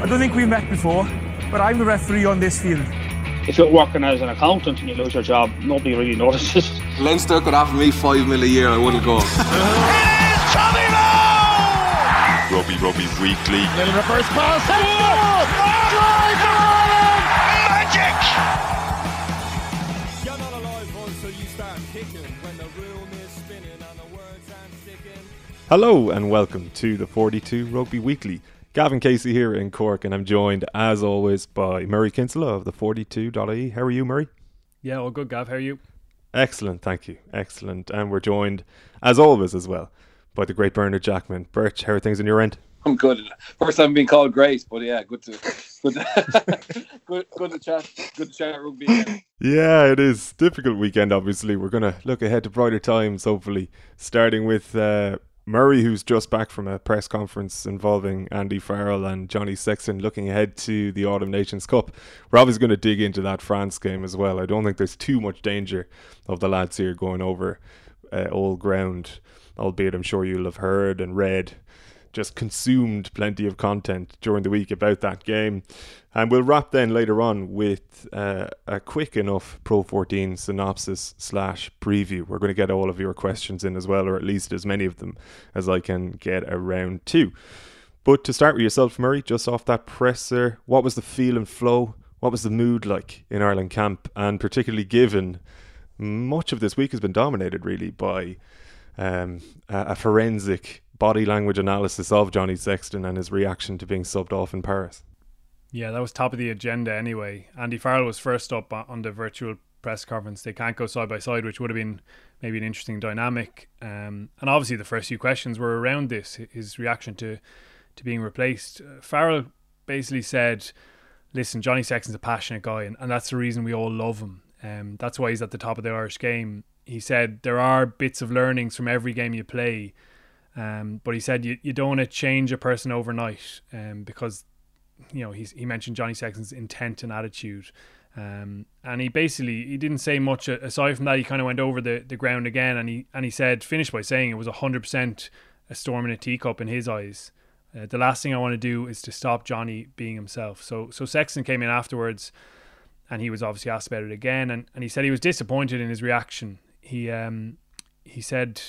I don't think we've met before, but I'm the referee on this field. If you're working as an accountant and you lose your job, nobody really notices. Leinster could offer me five mil a year, I wouldn't go. Rugby Rugby Weekly. Little reverse pass. Magic! You're not alive until you start kicking when the room is spinning and the words aren't sticking. Hello and welcome to the 42 Rugby Weekly. Gavin Casey here in Cork, and I'm joined as always by Murray Kinsella of the 42.ie. How are you, Murray? Yeah, all good, Gav. How are you? Excellent, thank you. Excellent. And we're joined, as always, as well, by the great Bernard Jackman. Birch, how are things on your end? I'm good. First time being called Grace, but yeah, good to good to, good, good to chat. Good to chat rugby. Again. Yeah, it is difficult weekend. Obviously, we're gonna look ahead to brighter times. Hopefully, starting with uh, Murray, who's just back from a press conference involving Andy Farrell and Johnny Sexton, looking ahead to the Autumn Nations Cup. We're obviously going to dig into that France game as well. I don't think there's too much danger of the lads here going over uh, old ground, albeit I'm sure you'll have heard and read just consumed plenty of content during the week about that game. And we'll wrap then later on with uh, a quick enough Pro 14 synopsis slash preview. We're going to get all of your questions in as well, or at least as many of them as I can get around to. But to start with yourself, Murray, just off that presser, what was the feel and flow? What was the mood like in Ireland camp? And particularly given much of this week has been dominated really by um, a, a forensic body language analysis of Johnny Sexton and his reaction to being subbed off in Paris. Yeah, that was top of the agenda anyway. Andy Farrell was first up on the virtual press conference. They can't go side by side, which would have been maybe an interesting dynamic. Um, and obviously, the first few questions were around this his reaction to, to being replaced. Uh, Farrell basically said, Listen, Johnny Sexton's a passionate guy, and, and that's the reason we all love him. Um, that's why he's at the top of the Irish game. He said there are bits of learnings from every game you play um, but he said you, you don't want to change a person overnight um, because you know he's, he mentioned Johnny Sexton's intent and attitude. Um, and he basically he didn't say much aside from that. He kind of went over the, the ground again, and he and he said finished by saying it was hundred percent a storm in a teacup in his eyes. Uh, the last thing I want to do is to stop Johnny being himself. So so Sexton came in afterwards, and he was obviously asked about it again, and, and he said he was disappointed in his reaction. He um he said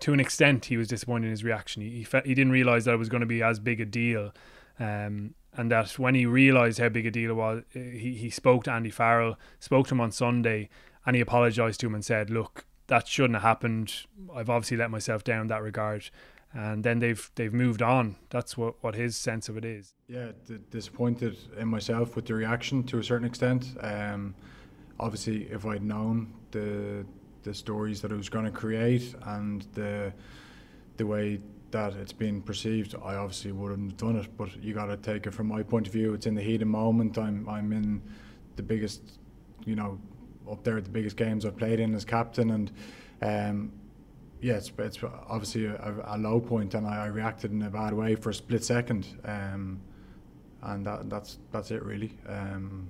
to an extent, he was disappointed in his reaction. He he, fe- he didn't realize that it was going to be as big a deal, um, and that when he realized how big a deal it was, he he spoke to Andy Farrell, spoke to him on Sunday, and he apologized to him and said, "Look, that shouldn't have happened. I've obviously let myself down in that regard." And then they've they've moved on. That's what, what his sense of it is. Yeah, d- disappointed in myself with the reaction to a certain extent. Um, obviously, if I'd known the the stories that it was going to create and the the way that it's been perceived, I obviously wouldn't have done it. But you got to take it from my point of view. It's in the heat of moment. I'm I'm in the biggest, you know, up there at the biggest games I've played in as captain, and um, yeah, it's, it's obviously a, a low point, and I, I, reacted in a bad way for a split second, um, and that, that's that's it really. Um,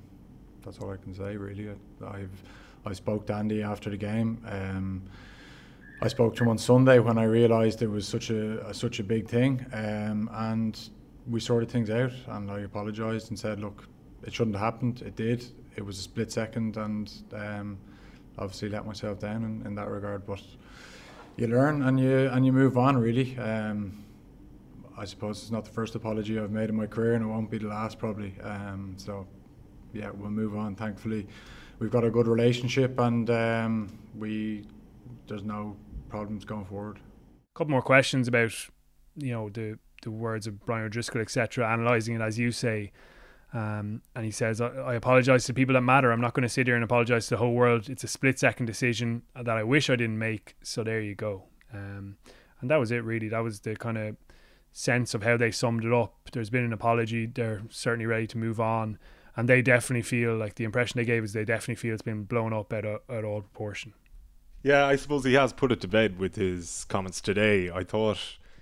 that's all I can say really. I've I spoke to Andy after the game. Um, I spoke to him on Sunday when I realised it was such a, a, such a big thing, um, and we sorted things out. And I apologised and said, "Look, it shouldn't have happened. It did. It was a split second, and um, obviously let myself down in, in, that regard. But you learn and you and you move on. Really, um, I suppose it's not the first apology I've made in my career, and it won't be the last probably. Um, so, yeah, we'll move on. Thankfully we've got a good relationship, and um, we there's no problems going forward. A couple more questions about you know the the words of Brian O'Driscoll, etc. Analyzing it as you say. Um, and he says, I, I apologize to people that matter. I'm not going to sit here and apologize to the whole world. It's a split second decision that I wish I didn't make. So there you go. Um, and that was it, really. That was the kind of sense of how they summed it up. There's been an apology. They're certainly ready to move on and they definitely feel like the impression they gave is they definitely feel it's been blown up at, a, at all proportion. Yeah, I suppose he has put it to bed with his comments today. I thought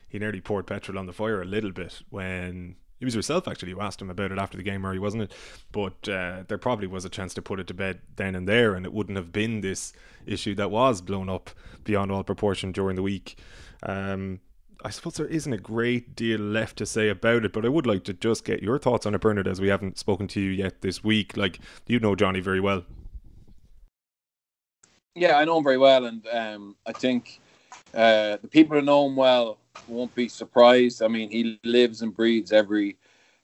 he nearly poured petrol on the fire a little bit when it was yourself actually who asked him about it after the game, Murray, wasn't it? But uh, there probably was a chance to put it to bed then and there, and it wouldn't have been this issue that was blown up beyond all proportion during the week. Um, I suppose there isn't a great deal left to say about it, but I would like to just get your thoughts on it, Bernard, as we haven't spoken to you yet this week. Like, you know Johnny very well. Yeah, I know him very well, and um, I think uh, the people who know him well won't be surprised. I mean, he lives and breathes every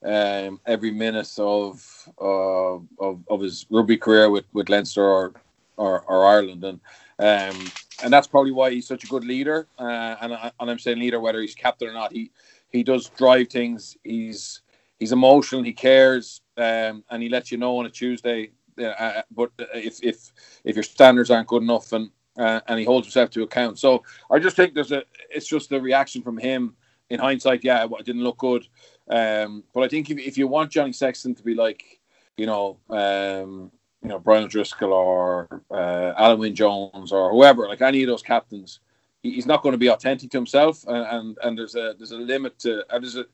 um, every minute of, uh, of of his rugby career with, with Leinster or, or, or Ireland, and um, and that's probably why he's such a good leader. Uh, and I, and I'm saying leader whether he's captain or not. He he does drive things. He's he's emotional. He cares, um, and he lets you know on a Tuesday. Uh, but if if if your standards aren't good enough, and uh, and he holds himself to account. So I just think there's a it's just a reaction from him. In hindsight, yeah, it didn't look good. Um, but I think if, if you want Johnny Sexton to be like, you know, um, you know Brian O'Driscoll or uh, Alun Wyn Jones or whoever, like any of those captains, he, he's not going to be authentic to himself, and, and, and there's a there's a limit to uh, there's a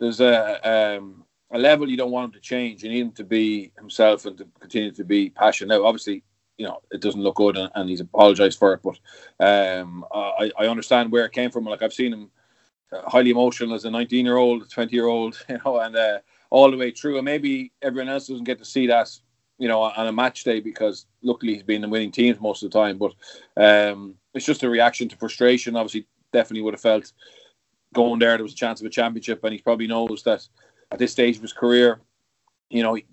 there's a um, a level you don't want him to change. You need him to be himself and to continue to be passionate. Now, obviously, you know it doesn't look good, and, and he's apologized for it, but um, I I understand where it came from. Like I've seen him uh, highly emotional as a 19 year old, 20 year old, you know, and uh, all the way through. And maybe everyone else doesn't get to see that you know, on a match day because luckily he's been in winning teams most of the time. But um, it's just a reaction to frustration. Obviously, definitely would have felt going there there was a chance of a championship, and he probably knows that at this stage of his career, you know, he,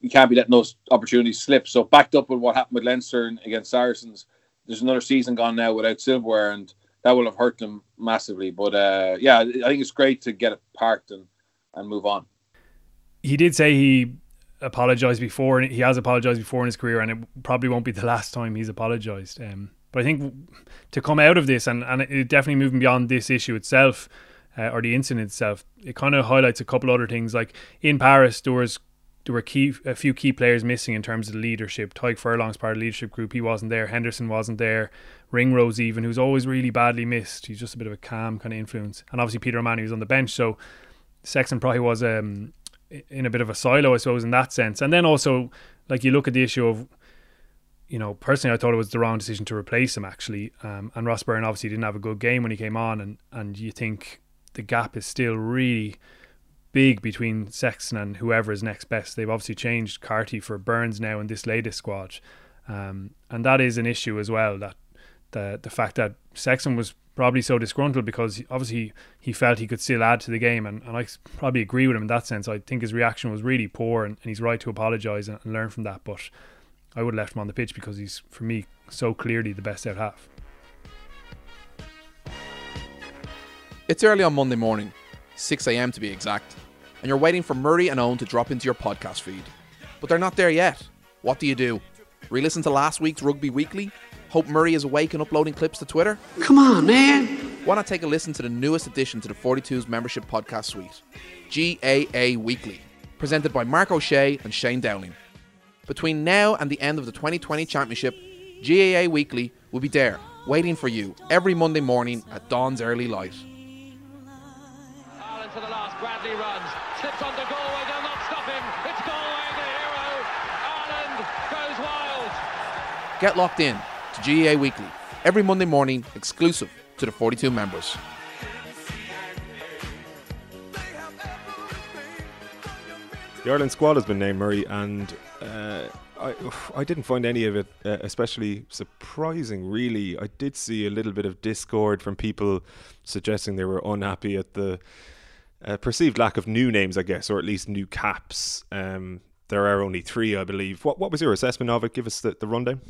he can't be letting those opportunities slip. So backed up with what happened with Leinster against Saracens, there's another season gone now without silverware, and that will have hurt them massively. But uh, yeah, I think it's great to get it parked and and move on. He did say he apologized before, and he has apologized before in his career, and it probably won't be the last time he's apologized. Um, but I think to come out of this, and, and it definitely moving beyond this issue itself, uh, or the incident itself, it kind of highlights a couple other things. Like in Paris, there was there were key a few key players missing in terms of the leadership. Tadhg Furlong's part of the leadership group, he wasn't there. Henderson wasn't there. Ringrose even, who's always really badly missed. He's just a bit of a calm kind of influence. And obviously Peter O'Mahony was on the bench, so Sexton probably was um, in a bit of a silo, I suppose, in that sense. And then also, like you look at the issue of, you know, personally, I thought it was the wrong decision to replace him actually. Um, and Ross Byrne obviously didn't have a good game when he came on, and and you think the gap is still really big between Sexton and whoever is next best. They've obviously changed Carty for Burns now in this latest squad, um, and that is an issue as well. That the the fact that Sexton was probably so disgruntled because obviously he felt he could still add to the game, and, and I probably agree with him in that sense. I think his reaction was really poor, and, and he's right to apologise and, and, learn from that. But I would have left him on the pitch because he's, for me, so clearly the best out half. It's early on Monday morning, 6 a.m. to be exact, and you're waiting for Murray and Owen to drop into your podcast feed. But they're not there yet. What do you do? Re listen to last week's Rugby Weekly Hope Murray is awake and uploading clips to Twitter? Come on, man. Why not take a listen to the newest addition to the 42's membership podcast suite, GAA Weekly, presented by Mark O'Shea and Shane Dowling. Between now and the end of the 2020 championship, GAA Weekly will be there, waiting for you every Monday morning at dawn's early light. Ireland to the last, Bradley runs, slips under Galway, they'll not stop him. It's Galway, the hero. Ireland goes wild. Get locked in to GAA Weekly every Monday morning, exclusive to the 42 members. The Ireland squad has been named Murray, and uh, I I didn't find any of it uh, especially surprising. Really, I did see a little bit of discord from people suggesting they were unhappy at the uh, perceived lack of new names, I guess, or at least new caps. Um, there are only three, I believe. What what was your assessment of it? Give us the, the rundown.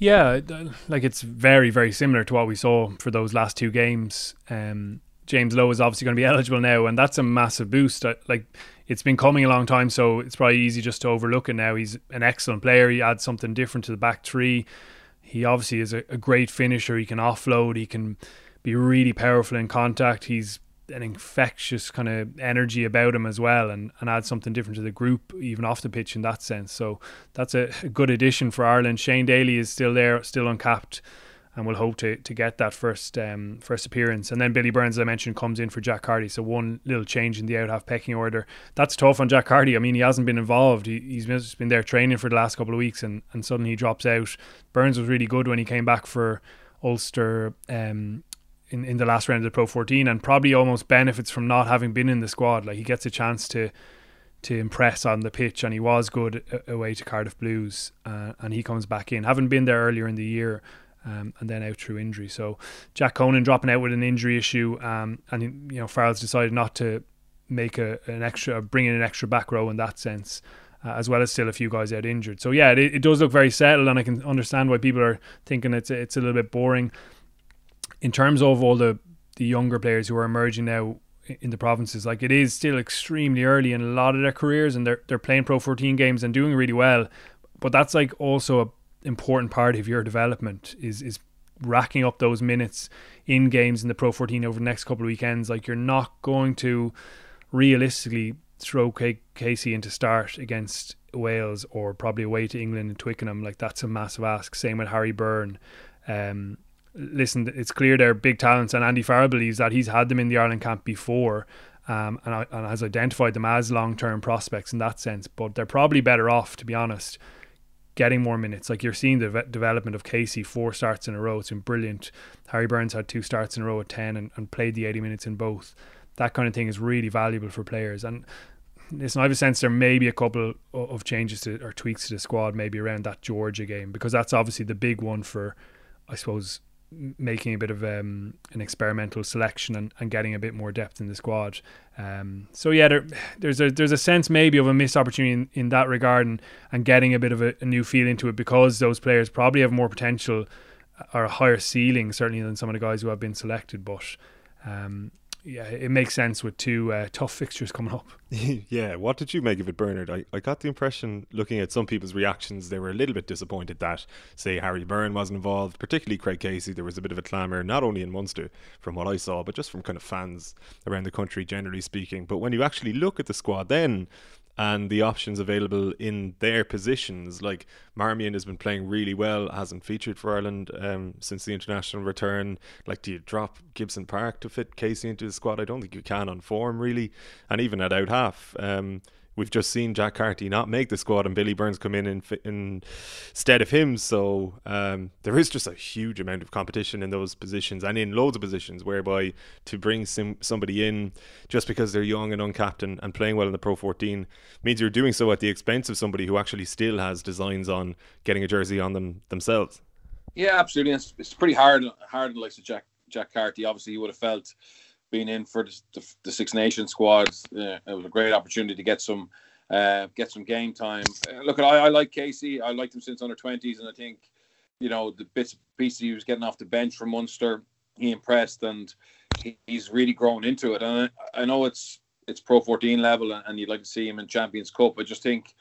Yeah, like it's very, very similar to what we saw for those last two games. Um, James Lowe is obviously going to be eligible now, and that's a massive boost. Like it's been coming a long time, so it's probably easy just to overlook it now. He's an excellent player. He adds something different to the back three. He obviously is a, a great finisher. He can offload. He can be really powerful in contact. He's an infectious kind of energy about him as well and, and add something different to the group even off the pitch in that sense. So that's a, a good addition for Ireland. Shane Daly is still there still uncapped and we'll hope to, to get that first um, first appearance. And then Billy Burns as I mentioned comes in for Jack Carty. So one little change in the out half pecking order. That's tough on Jack Carty. I mean he hasn't been involved. He, he's just been there training for the last couple of weeks and, and suddenly he drops out. Burns was really good when he came back for Ulster um, in, in the last round of the Pro 14 and probably almost benefits from not having been in the squad. Like he gets a chance to to impress on the pitch, and he was good away to Cardiff Blues, uh, and he comes back in, having been there earlier in the year. Um, and then out through injury. So Jack Conan dropping out with an injury issue, um, and you know Farrell's decided not to make a, an extra, bring in an extra back row in that sense, uh, as well as still a few guys out injured. So yeah, it, it does look very settled, and I can understand why people are thinking it's it's a little bit boring. In terms of all the the younger players who are emerging now in the provinces. Like it is still extremely early in a lot of their careers, and they're they're playing Pro 14 games and doing really well. But that's like also a important part of your development is is racking up those minutes in games in the Pro 14 over the next couple of weekends. Like you're not going to realistically throw K- Casey into start against Wales or probably away to England and Twickenham. Like that's a massive ask. Same with Harry Byrne. Um, listen, it's clear they're big talents, and Andy Farrell believes that he's had them in the Ireland camp before. Um, and, and has identified them as long term prospects in that sense, but they're probably better off, to be honest, getting more minutes. Like you're seeing the ve- development of Casey, four starts in a row. It's been brilliant. Harry Burns had two starts in a row at 10 and, and played the 80 minutes in both. That kind of thing is really valuable for players. And listen, I have a sense there may be a couple of changes to, or tweaks to the squad, maybe around that Georgia game, because that's obviously the big one for, I suppose, making a bit of um, an experimental selection and, and getting a bit more depth in the squad. Um, so yeah, there, there's a there's a sense maybe of a missed opportunity in, in that regard and, and getting a bit of a, a, new feel into it because those players probably have more potential or a higher ceiling certainly than some of the guys who have been selected. But um, yeah, it makes sense with two uh, tough fixtures coming up. yeah, what did you make of it, Bernard? I, I got the impression, looking at some people's reactions, they were a little bit disappointed that, say, Harry Byrne wasn't involved, particularly Craig Casey. There was a bit of a clamour, not only in Munster, from what I saw, but just from kind of fans around the country, generally speaking. But when you actually look at the squad, then and the options available in their positions. Like Marmion has been playing really well, hasn't featured for Ireland um, since the international return. Like, do you drop Gibson Park to fit Casey into the squad? I don't think you can on form really, and even at out half. Um, we've just seen Jack Carty not make the squad and Billy Burns come in in, in instead of him. So um, there is just a huge amount of competition in those positions and in loads of positions whereby to bring some, somebody in just because they're young and uncapped and, and playing well in the Pro 14 means you're doing so at the expense of somebody who actually still has designs on getting a jersey on them themselves. Yeah, absolutely. It's, it's pretty hard, hard like Jack Jack Carty. Obviously, he would have felt being in for the, the, the Six Nations squads. Uh, it was a great opportunity to get some uh, get some game time. Uh, look, I, I like Casey. I liked him since under twenties, and I think you know the bits pieces he was getting off the bench from Munster, he impressed, and he, he's really grown into it. And I, I, know it's it's Pro 14 level, and, and, you'd like to see him in Champions Cup. I just think.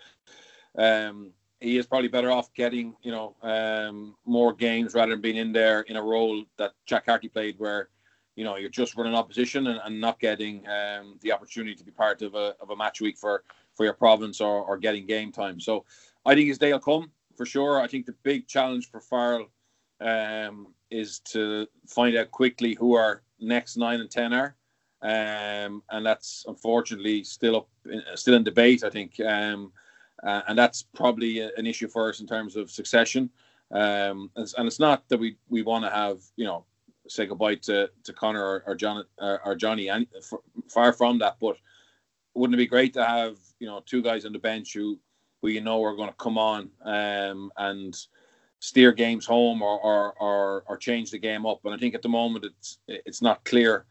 Um, he is probably better off getting, you know, um, more games rather than being in there in a role that Jack Carty played, where you know you're just running opposition and, and not getting um, the opportunity to be part of a, of a match week for for your province or, or getting game time. So I think his day will come for sure. I think the big challenge for Farrell um, is to find out quickly who our next nine and ten are. Um, and that's unfortunately still up in, still in debate I think. Um, uh, and that's probably an issue for us in terms of succession. Um, and, and, it's not that we we want to have you know say goodbye to, to Connor or, or John or, or Johnny. And far from that, but wouldn't it be great to have you know two guys on the bench who who you know are going to come on um, and steer games home or, or or or change the game up? And I think at the moment it's it's not clear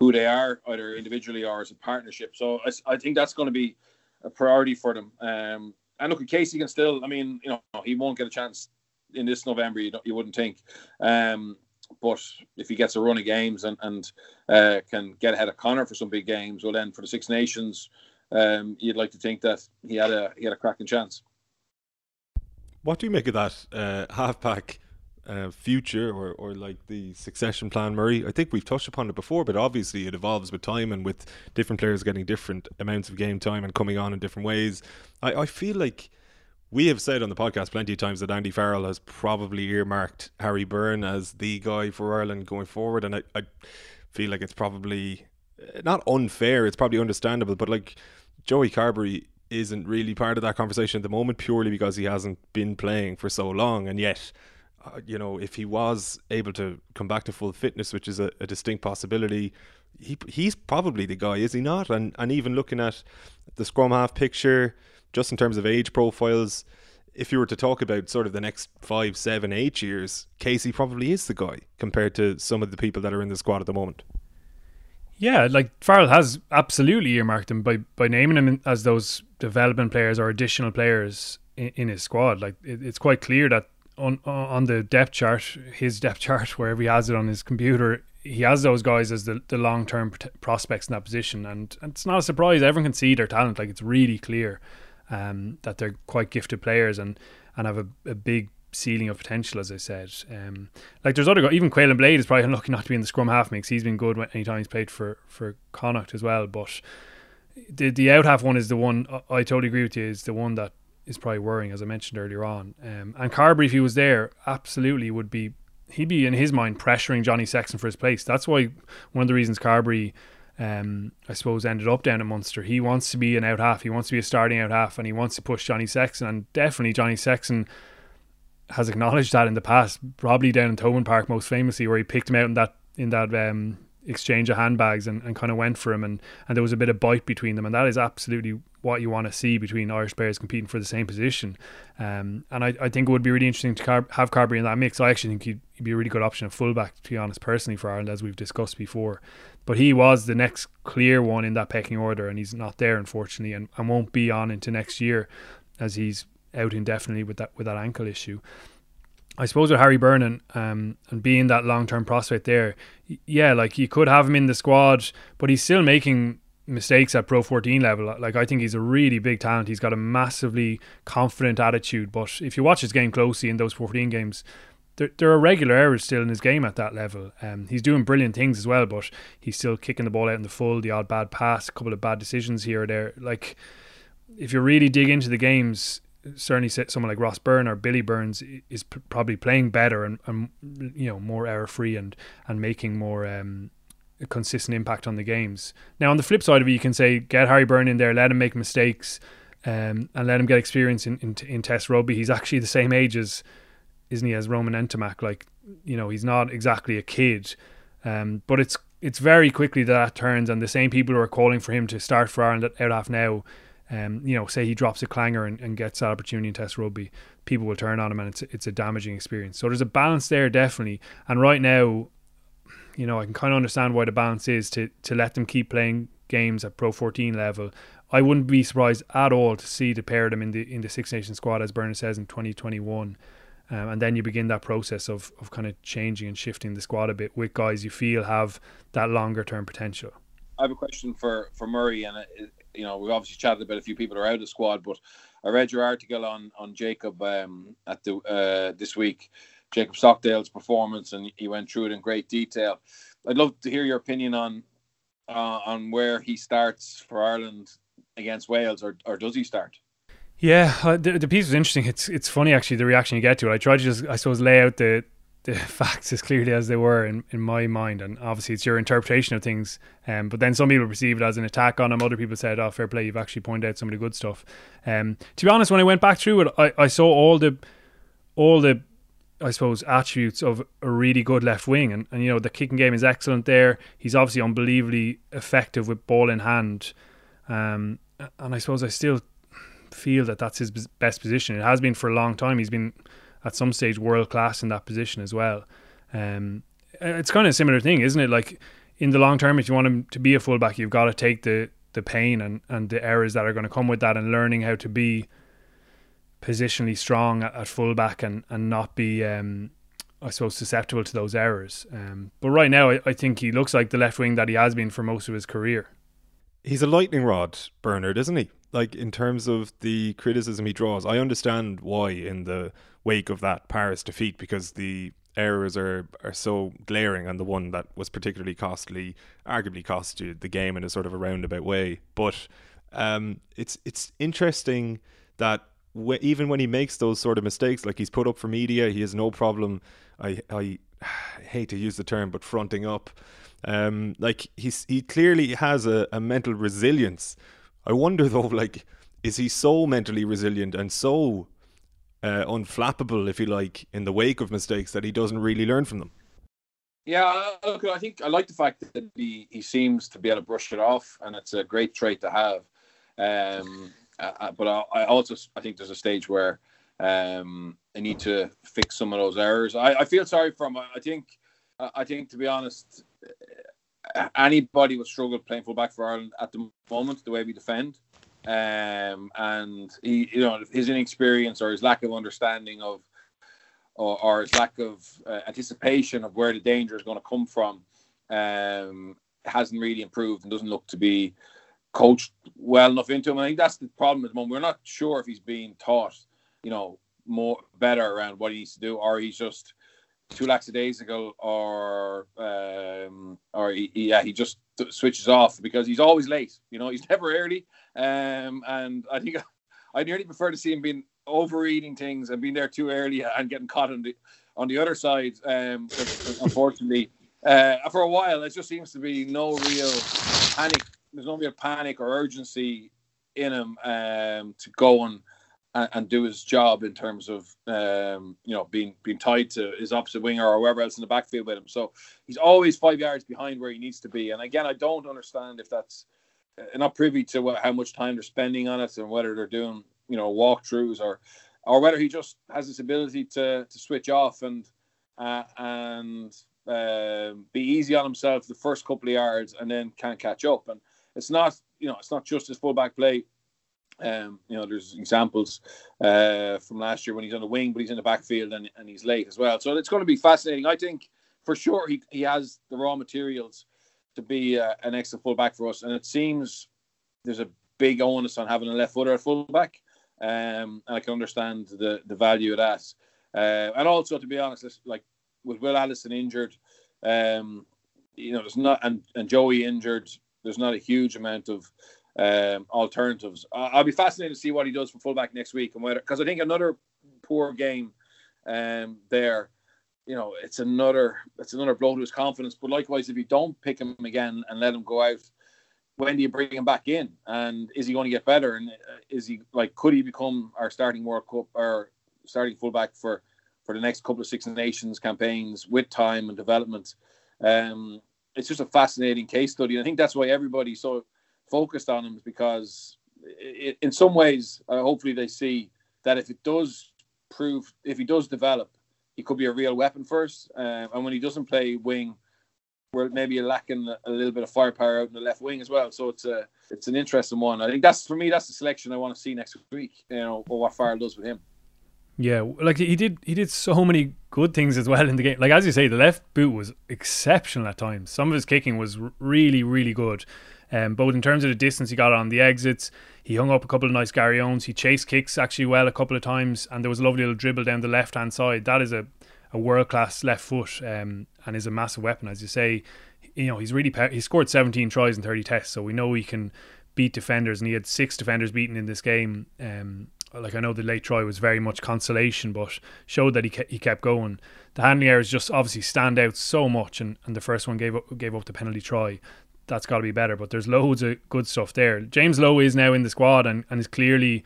who they are either individually or as a partnership. So I, I think that's going to be a priority for them. Um, and look, at Casey can still. I mean, you know, he won't get a chance in this November. You, you wouldn't think. Um, but if he gets a run of games and, and uh, can get ahead of Connor for some big games, well, then for the Six Nations, um, you'd like to think that he had a he had a cracking chance. What do you make of that uh, halfback uh, future or, or like the succession plan, Murray? I think we've touched upon it before, but obviously it evolves with time and with different players getting different amounts of game time and coming on in different ways. I, I feel like we have said on the podcast plenty of times that Andy Farrell has probably earmarked Harry Byrne as the guy for Ireland going forward, and I, I feel like it's probably uh, not unfair. It's probably understandable, but like Joey Carbery isn't really part of that conversation at the moment purely because he hasn't been playing for so long, and yet uh, you know, if he was able to come back to full fitness, which is a, a distinct possibility, he he's probably the guy, is he not? And and even looking at the scrum half picture, just in terms of age profiles, if you were to talk about sort of the next five, seven, eight years, Casey probably is the guy compared to some of the people that are in the squad at the moment. Yeah, like Farrell has absolutely earmarked him by by naming him as those development players or additional players in, in his squad. Like it, it's quite clear that on on the depth chart, his depth chart, wherever he has it on his computer, he has those guys as the, the long term prospects in that position, and, and, it's not a surprise. Everyone can see their talent; like it's really clear um, that they're quite gifted players and and have a, a big ceiling of potential, as I said. Um, like there's other guys, even Caolin Blade is probably unlucky not to be in the scrum half mix. He's been good anytime he's played for for Connacht as well. But the the out half one is the one I, I totally agree with you. Is the one that is probably worrying, as I mentioned earlier on. Um, and Carbery, if he was there, absolutely would be he'd be in his mind pressuring Johnny Sexton for his place. That's why one of the reasons Carbery, um, I suppose, ended up down at Munster. He wants to be an out half. He wants to be a starting out half, and he wants to push Johnny Sexton. And definitely Johnny Sexton has acknowledged that in the past. Probably down in Thomond Park, most famously, where he picked him out in that in that um, exchange of handbags and, and kind of went for him and, and there was a bit of bite between them and that is absolutely what you want to see between Irish players competing for the same position um, and I, I think it would be really interesting to car- have Carbery in that mix I actually think he'd, he'd, be a really good option at fullback to be honest personally for Ireland as we've discussed before but he was the next clear one in that pecking order and he's not there unfortunately and, and won't be on into next year as he's out indefinitely with that with that ankle issue I suppose with Harry Byrne um, and being that long term prospect there, yeah, like you could have him in the squad, but he's still making mistakes at Pro 14 level. Like I think he's a really big talent. He's got a massively confident attitude. But if you watch his game closely in those 14 games, there, there are regular errors still in his game at that level. Um, he's doing brilliant things as well, but he's still kicking the ball out in the full, the odd bad pass, a couple of bad decisions here or there. Like if you really dig into the games, certainly someone like Ross Byrne or Billy Burns is p- probably playing better and, and you know more error free and and making more um, consistent impact on the games. Now on the flip side of it, you can say get Harry Byrne in there, let him make mistakes, um, and let him get experience in, in, in Test rugby. He's actually the same age as isn't he as Romain Ntamack? Like you know he's not exactly a kid, um, but it's it's very quickly that, that turns and the same people who are calling for him to start for Ireland out half now um, you know, say he drops a clanger and, and gets that opportunity in Test rugby, people will turn on him, and it's it's a damaging experience. So there's a balance there, definitely. And right now, you know, I can kind of understand why the balance is to to let them keep playing games at Pro 14 level. I wouldn't be surprised at all to see the pair of them in the in the Six Nations squad, as Bernard says in 2021. Um, and then you begin that process of, of kind of changing and shifting the squad a bit with guys you feel have that longer term potential. I have a question for, for Murray, and it, you know, we've obviously chatted about a few people are out of the squad, but I read your article on on Jacob um, at the uh, this week, Jacob Stockdale's performance, and he went through it in great detail. I'd love to hear your opinion on uh, on where he starts for Ireland against Wales, or or does he start? Yeah, uh, the, the piece was interesting. It's it's funny actually the reaction you get to it. I tried to just I suppose lay out the the facts as clearly as they were in, in my mind. And obviously, it's your interpretation of things. Um, but then some people perceive it as an attack on him. Other people said, "Oh, fair play, you've actually pointed out some of the good stuff." Um, to be honest, when I went back through it, I, I saw all the all the I suppose attributes of a really good left wing, and, and you know the kicking game is excellent there. He's obviously unbelievably effective with ball in hand, um, and I suppose I still feel that that's his best position. It has been for a long time. He's been at some stage world class in that position as well. Um, it's kind of a similar thing, isn't it? Like in the long term, if you want him to be a fullback, you've got to take the the pain and, and the errors that are going to come with that, and learning how to be positionally strong at, at fullback and and not be, um, I suppose, susceptible to those errors. Um, but right now, I, I think he looks like the left wing that he has been for most of his career. He's a lightning rod, Bernard, isn't he? Like in terms of the criticism he draws, I understand why in the wake of that Paris defeat because the errors are are so glaring and the one that was particularly costly arguably cost you the game in a sort of a roundabout way. But um, it's it's interesting that even when he makes those sort of mistakes like he's put up for media he has no problem I I hate to use the term but fronting up um, like he's he clearly has a, a mental resilience I wonder though like is he so mentally resilient and so uh, unflappable, if you like, in the wake of mistakes that he doesn't really learn from them. Yeah, look, I think I like the fact that he, he seems to be able to brush it off, and it's a great trait to have. Um, uh, but I, I, also I think there's a stage where um, I need to fix some of those errors. I, I feel sorry for him. I think I think to be honest, anybody would struggle playing fullback for Ireland at the moment, the way we defend. Um, and he, you know, his inexperience or his lack of understanding of or, or his lack of uh, anticipation of where the danger is going to come from um, hasn't really improved and doesn't look to be coached well enough into him. I think that's the problem at the moment. We're not sure if he's being taught, you know, more better around what he needs to do, or he's just too lackadaisical, or um, or he, yeah, he just switches off because he's always late. You know, he's never early, um, and I think I nearly prefer to see him being overeating things and being there too early and getting caught on the on the other side. Um, unfortunately, uh, for a while, it just seems to be no real panic. There's no real panic or urgency in him um, to go and, and, and do his job in terms of um, you know being being tied to his opposite winger or whoever else in the backfield with him. So he's always five yards behind where he needs to be. And again, I don't understand if that's uh, not privy to what, how much time they're spending on it and whether they're doing you know walkthroughs or or whether he just has this ability to to switch off and uh, and uh, be easy on himself the first couple of yards and then can't catch up. And it's not you know it's not just his fullback play. Um, you know, there's examples uh, from last year when he's on the wing, but he's in the backfield and, and he's late as well. So it's going to be fascinating. I think for sure he, he has the raw materials to be uh, an excellent fullback for us. And it seems there's a big onus on having a left footer at fullback. Um, and I can understand the the value of that. Uh, and also, to be honest, like with Will Addison injured, um, you know, there's not and, and Joey injured. There's not a huge amount of um, alternatives. I'll be fascinated to see what he does for fullback next week and whether because I think another poor game um, there. You know, it's another it's another blow to his confidence. But likewise, if you don't pick him again and let him go out when do you bring him back in? And is he going to get better? And uh, is he like could he become our starting World Cup or starting fullback for for the next couple of Six Nations campaigns with time and development? Um, it's just a fascinating case study, and I think that's why everybody's so focused on him because it, in some ways, uh, hopefully, they see that if it does prove, if he does develop, he could be a real weapon us. Um, and when he doesn't play wing where maybe lacking a little bit of firepower out in the left wing as well. So it's a it's an interesting one. I think that's for me. That's the selection I want to see next week. You know, or what Farrell does with him. Yeah, like he did. He did so many good things as well in the game. Like as you say, the left boot was exceptional at times. Some of his kicking was really, really good. Um, both in terms of the distance he got on the exits, he hung up a couple of nice Garryowens. He chased kicks actually well a couple of times, and there was a lovely little dribble down the left hand side. That is a a world class left foot um, and is a massive weapon, as you say. You know, he's really he scored 17 tries in 30 tests, so we know he can beat defenders, and he had six defenders beaten in this game. Um, like I know the late try was very much consolation, but showed that he ke- he kept going. The handling errors just obviously stand out so much, and, and the first one gave up gave up the penalty try. That's got to be better, but there's loads of good stuff there. James Lowe is now in the squad and, and is clearly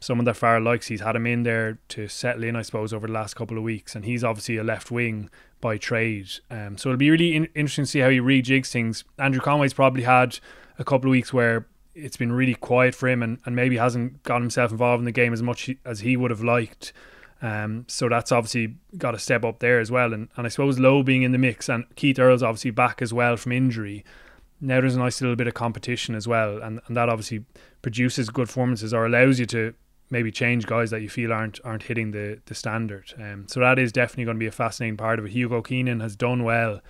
someone that Farrell likes. He's had him in there to settle in, I suppose, over the last couple of weeks, and he's obviously a left wing by trade. Um, so it'll be really in- interesting to see how he rejigs things. Andrew Conway's probably had a couple of weeks where it's been really quiet for him, and, and maybe hasn't got himself involved in the game as much as he would have liked. Um, so that's obviously got to step up there as well. And, and I suppose Lowe being in the mix, and Keith Earls obviously back as well from injury. Now there's a nice little bit of competition as well, and, and that obviously produces good performances or allows you to maybe change guys that you feel aren't aren't hitting the the standard. Um, so that is definitely going to be a fascinating part of it. Hugo Keenan has done well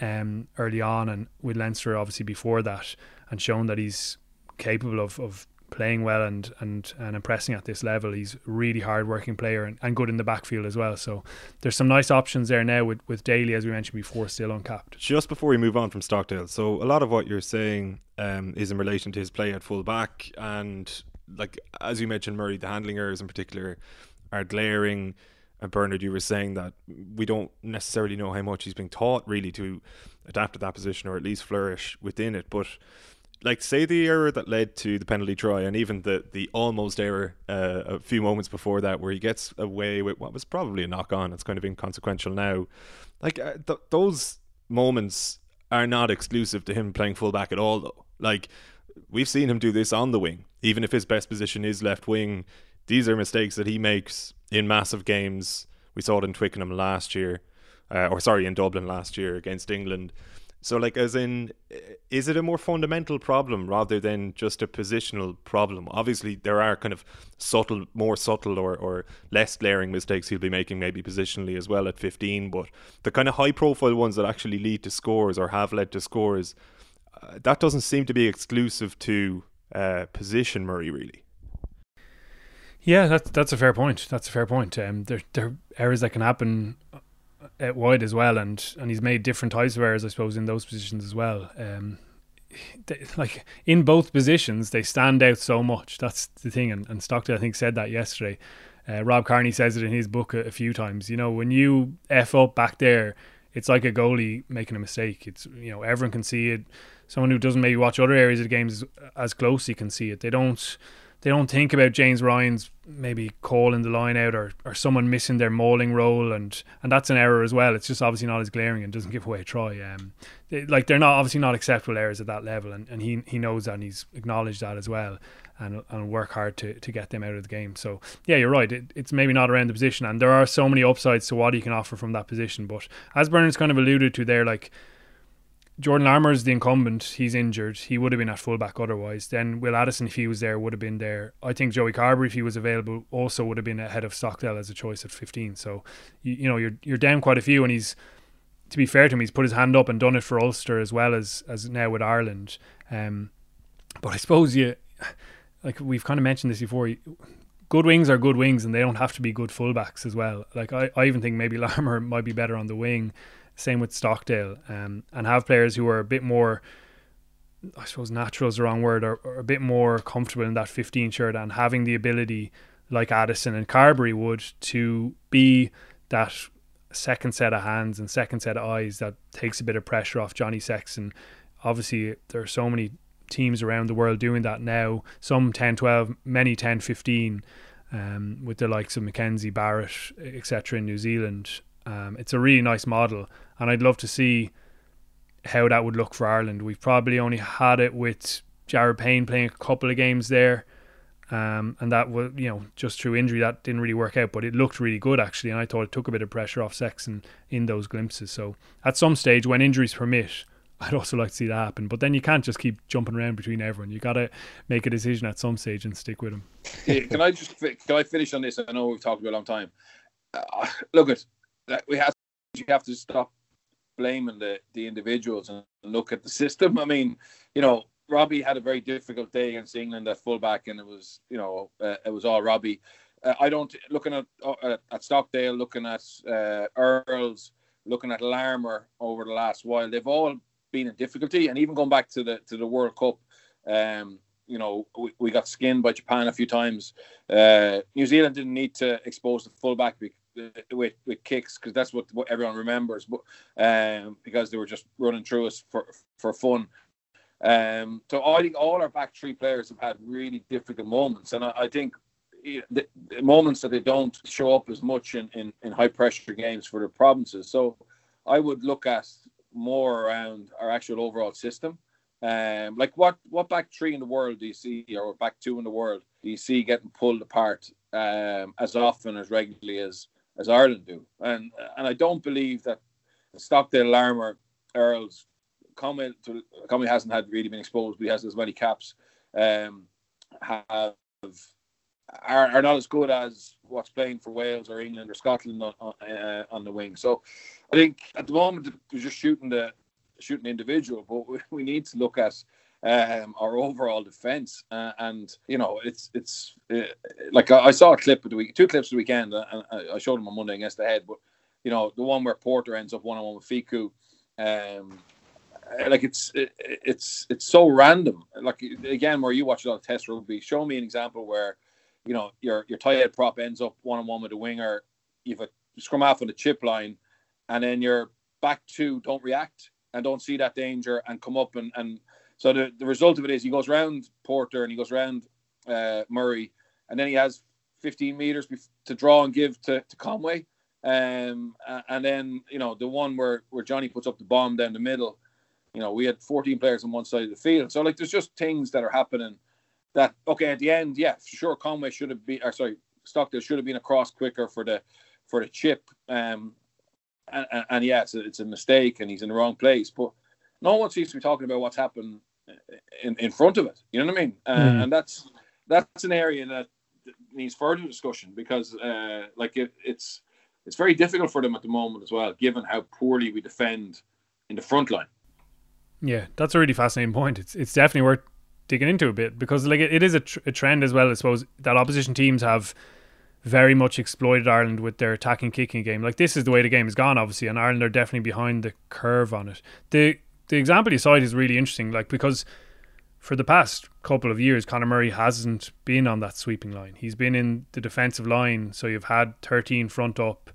um, early on, and with Leinster obviously before that, and shown that he's capable of, of playing well and, and and impressing at this level. He's a really hard working player and, and good in the backfield as well. So there's some nice options there now with, with Daly, as we mentioned before, still uncapped. Just before we move on from Stockdale, so a lot of what you're saying um, is in relation to his play at full back and like as you mentioned, Murray, the handling errors in particular are glaring. And Bernard, you were saying that we don't necessarily know how much he's being taught really to adapt to that position or at least flourish within it. But like say the error that led to the penalty try, and even the the almost error uh, a few moments before that, where he gets away with what was probably a knock on. It's kind of inconsequential now. Like uh, th- those moments are not exclusive to him playing fullback at all, though. Like we've seen him do this on the wing, even if his best position is left wing. These are mistakes that he makes in massive games. We saw it in Twickenham last year, uh, or sorry, in Dublin last year against England. So, like, as in, is it a more fundamental problem rather than just a positional problem? Obviously, there are kind of subtle, more subtle or, or less glaring mistakes he'll be making, maybe positionally as well at 15, but the kind of high profile ones that actually lead to scores or have led to scores, uh, that doesn't seem to be exclusive to uh, position, Murray, really. Yeah, that's that's a fair point. That's a fair point. Um, there there are errors that can happen out wide as well, and and he's made different types of errors, I suppose, in those positions as well. Um, they, like in both positions, they stand out so much. That's the thing, and, and Stockdale I think said that yesterday. Uh, Rob Kearney says it in his book a, a, few times. You know, when you f up back there, it's like a goalie making a mistake. It's you know everyone can see it. Someone who doesn't maybe watch other areas of the games as closely can see it. They don't they don't think about James Ryan's maybe calling the line out or, or someone missing their mauling role and and that's an error as well. It's just obviously not as glaring and doesn't give away a try. Um, they, like they're not obviously not acceptable errors at that level and, and he he knows that and he's acknowledged that as well and and work hard to, to get them out of the game. So yeah, you're right. It, it's maybe not around the position and there are so many upsides to what he can offer from that position. But as Bernard's kind of alluded to there, like Jordan Larmour is the incumbent. He's injured. He would have been at fullback otherwise. Then Will Addison, if he was there, would have been there. I think Joey Carbery, if he was available, also would have been ahead of Stockdale as a choice at 15. So, you, you know, you're you're down quite a few. And he's, to be fair to him, he's put his hand up and done it for Ulster as well as as now with Ireland. Um, but I suppose you, like we've kind of mentioned this before. Good wings are good wings, and they don't have to be good fullbacks as well. Like I, I even think maybe Larmour might be better on the wing same with Stockdale, um, and have players who are a bit more, I suppose, natural is the wrong word, or, or a bit more comfortable in that 15 shirt and having the ability, like Addison and Carbery would, to be that second set of hands and second set of eyes that takes a bit of pressure off Johnny Sexton. Obviously, there are so many teams around the world doing that now. Some 10, 12, many 10, 15, um, with the likes of McKenzie Barrett, etc. in New Zealand. Um, it's a really nice model, and I'd love to see how that would look for Ireland. We've probably only had it with Jared Payne playing a couple of games there, um, and that was you know just through injury that didn't really work out, but it looked really good actually, and I thought it took a bit of pressure off Sexton in those glimpses. So at some stage, when injuries permit, I'd also like to see that happen. But then you can't just keep jumping around between everyone. You got to make a decision at some stage and stick with them. can I just can I finish on this? I know we've talked about a long time. Uh, look at we have you have to stop blaming the the individuals and look at the system. I mean, you know, Robbie had a very difficult day against England at fullback, and it was you know uh, it was all Robbie. Uh, I don't looking at uh, at Stockdale, looking at uh, Earls, looking at Larmour over the last while. They've all been in difficulty, and even going back to the to the World Cup. Um, you know, we, we got skinned by Japan a few times. Uh, New Zealand didn't need to expose the fullback with with kicks because that's what, what everyone remembers. But um, because they were just running through us for for fun. Um, so I think all our back three players have had really difficult moments, and I, I think the, the, moments that they don't show up as much in, in, in high pressure games for the provinces. So I would look at more around our actual overall system. Um, like what what back three in the world do you see, or back two in the world do you see getting pulled apart um, as often as regularly as as Ireland do. And and I don't believe that Stockdale, Larmour, Earls, comment Comey hasn't had really been exposed, but he has as many caps. Um, have are, are not as good as what's playing for Wales or England or Scotland on, on, uh, on the wing. So I think at the moment we're just shooting the shooting individual, but we, we need to look at um, our overall defense. Uh, and you know, it's it's uh, like I, I, saw a clip of the week, two clips of the weekend, uh, and I, showed them on Monday against the head. But you know, the one where Porter ends up one on one with Fickou. Um, like it's it, it's it's so random. Like again, where you watch a lot of Test rugby, show me an example where you know your your tight head prop ends up one on one with a winger. You've a scrum half on the chip line, and then your back two don't react and don't see that danger and come up and and So the, the result of it is he goes round Porter and he goes round uh, Murray, and then he has 15 meters to draw and give to, to Conway. Um, and then you know the one where where Johnny puts up the bomb down the middle. You know we had 14 players on one side of the field, so like there's just things that are happening. That okay at the end, yeah, sure Conway should have been, or sorry, Stockdale should have been across quicker for the for the chip. Um, and, and, and yeah, it's it's a mistake, and he's in the wrong place. But no one seems to be talking about what's happened in, in front of it. You know what I mean? Uh, mm. And that's that's an area that needs further discussion because, uh, like, it, it's it's very difficult for them at the moment as well, given how poorly we defend in the front line. Yeah, that's a really fascinating point. It's it's definitely worth digging into a bit because like it, it is a, tr- a trend as well. I suppose that opposition teams have very much exploited Ireland with their attacking kicking game. Like this is the way the game has gone, obviously, and Ireland are definitely behind the curve on it. The the example you cite is really interesting, like because for the past couple of years, Conor Murray hasn't been on that sweeping line. He's been in the defensive line, so you've had thirteen front up.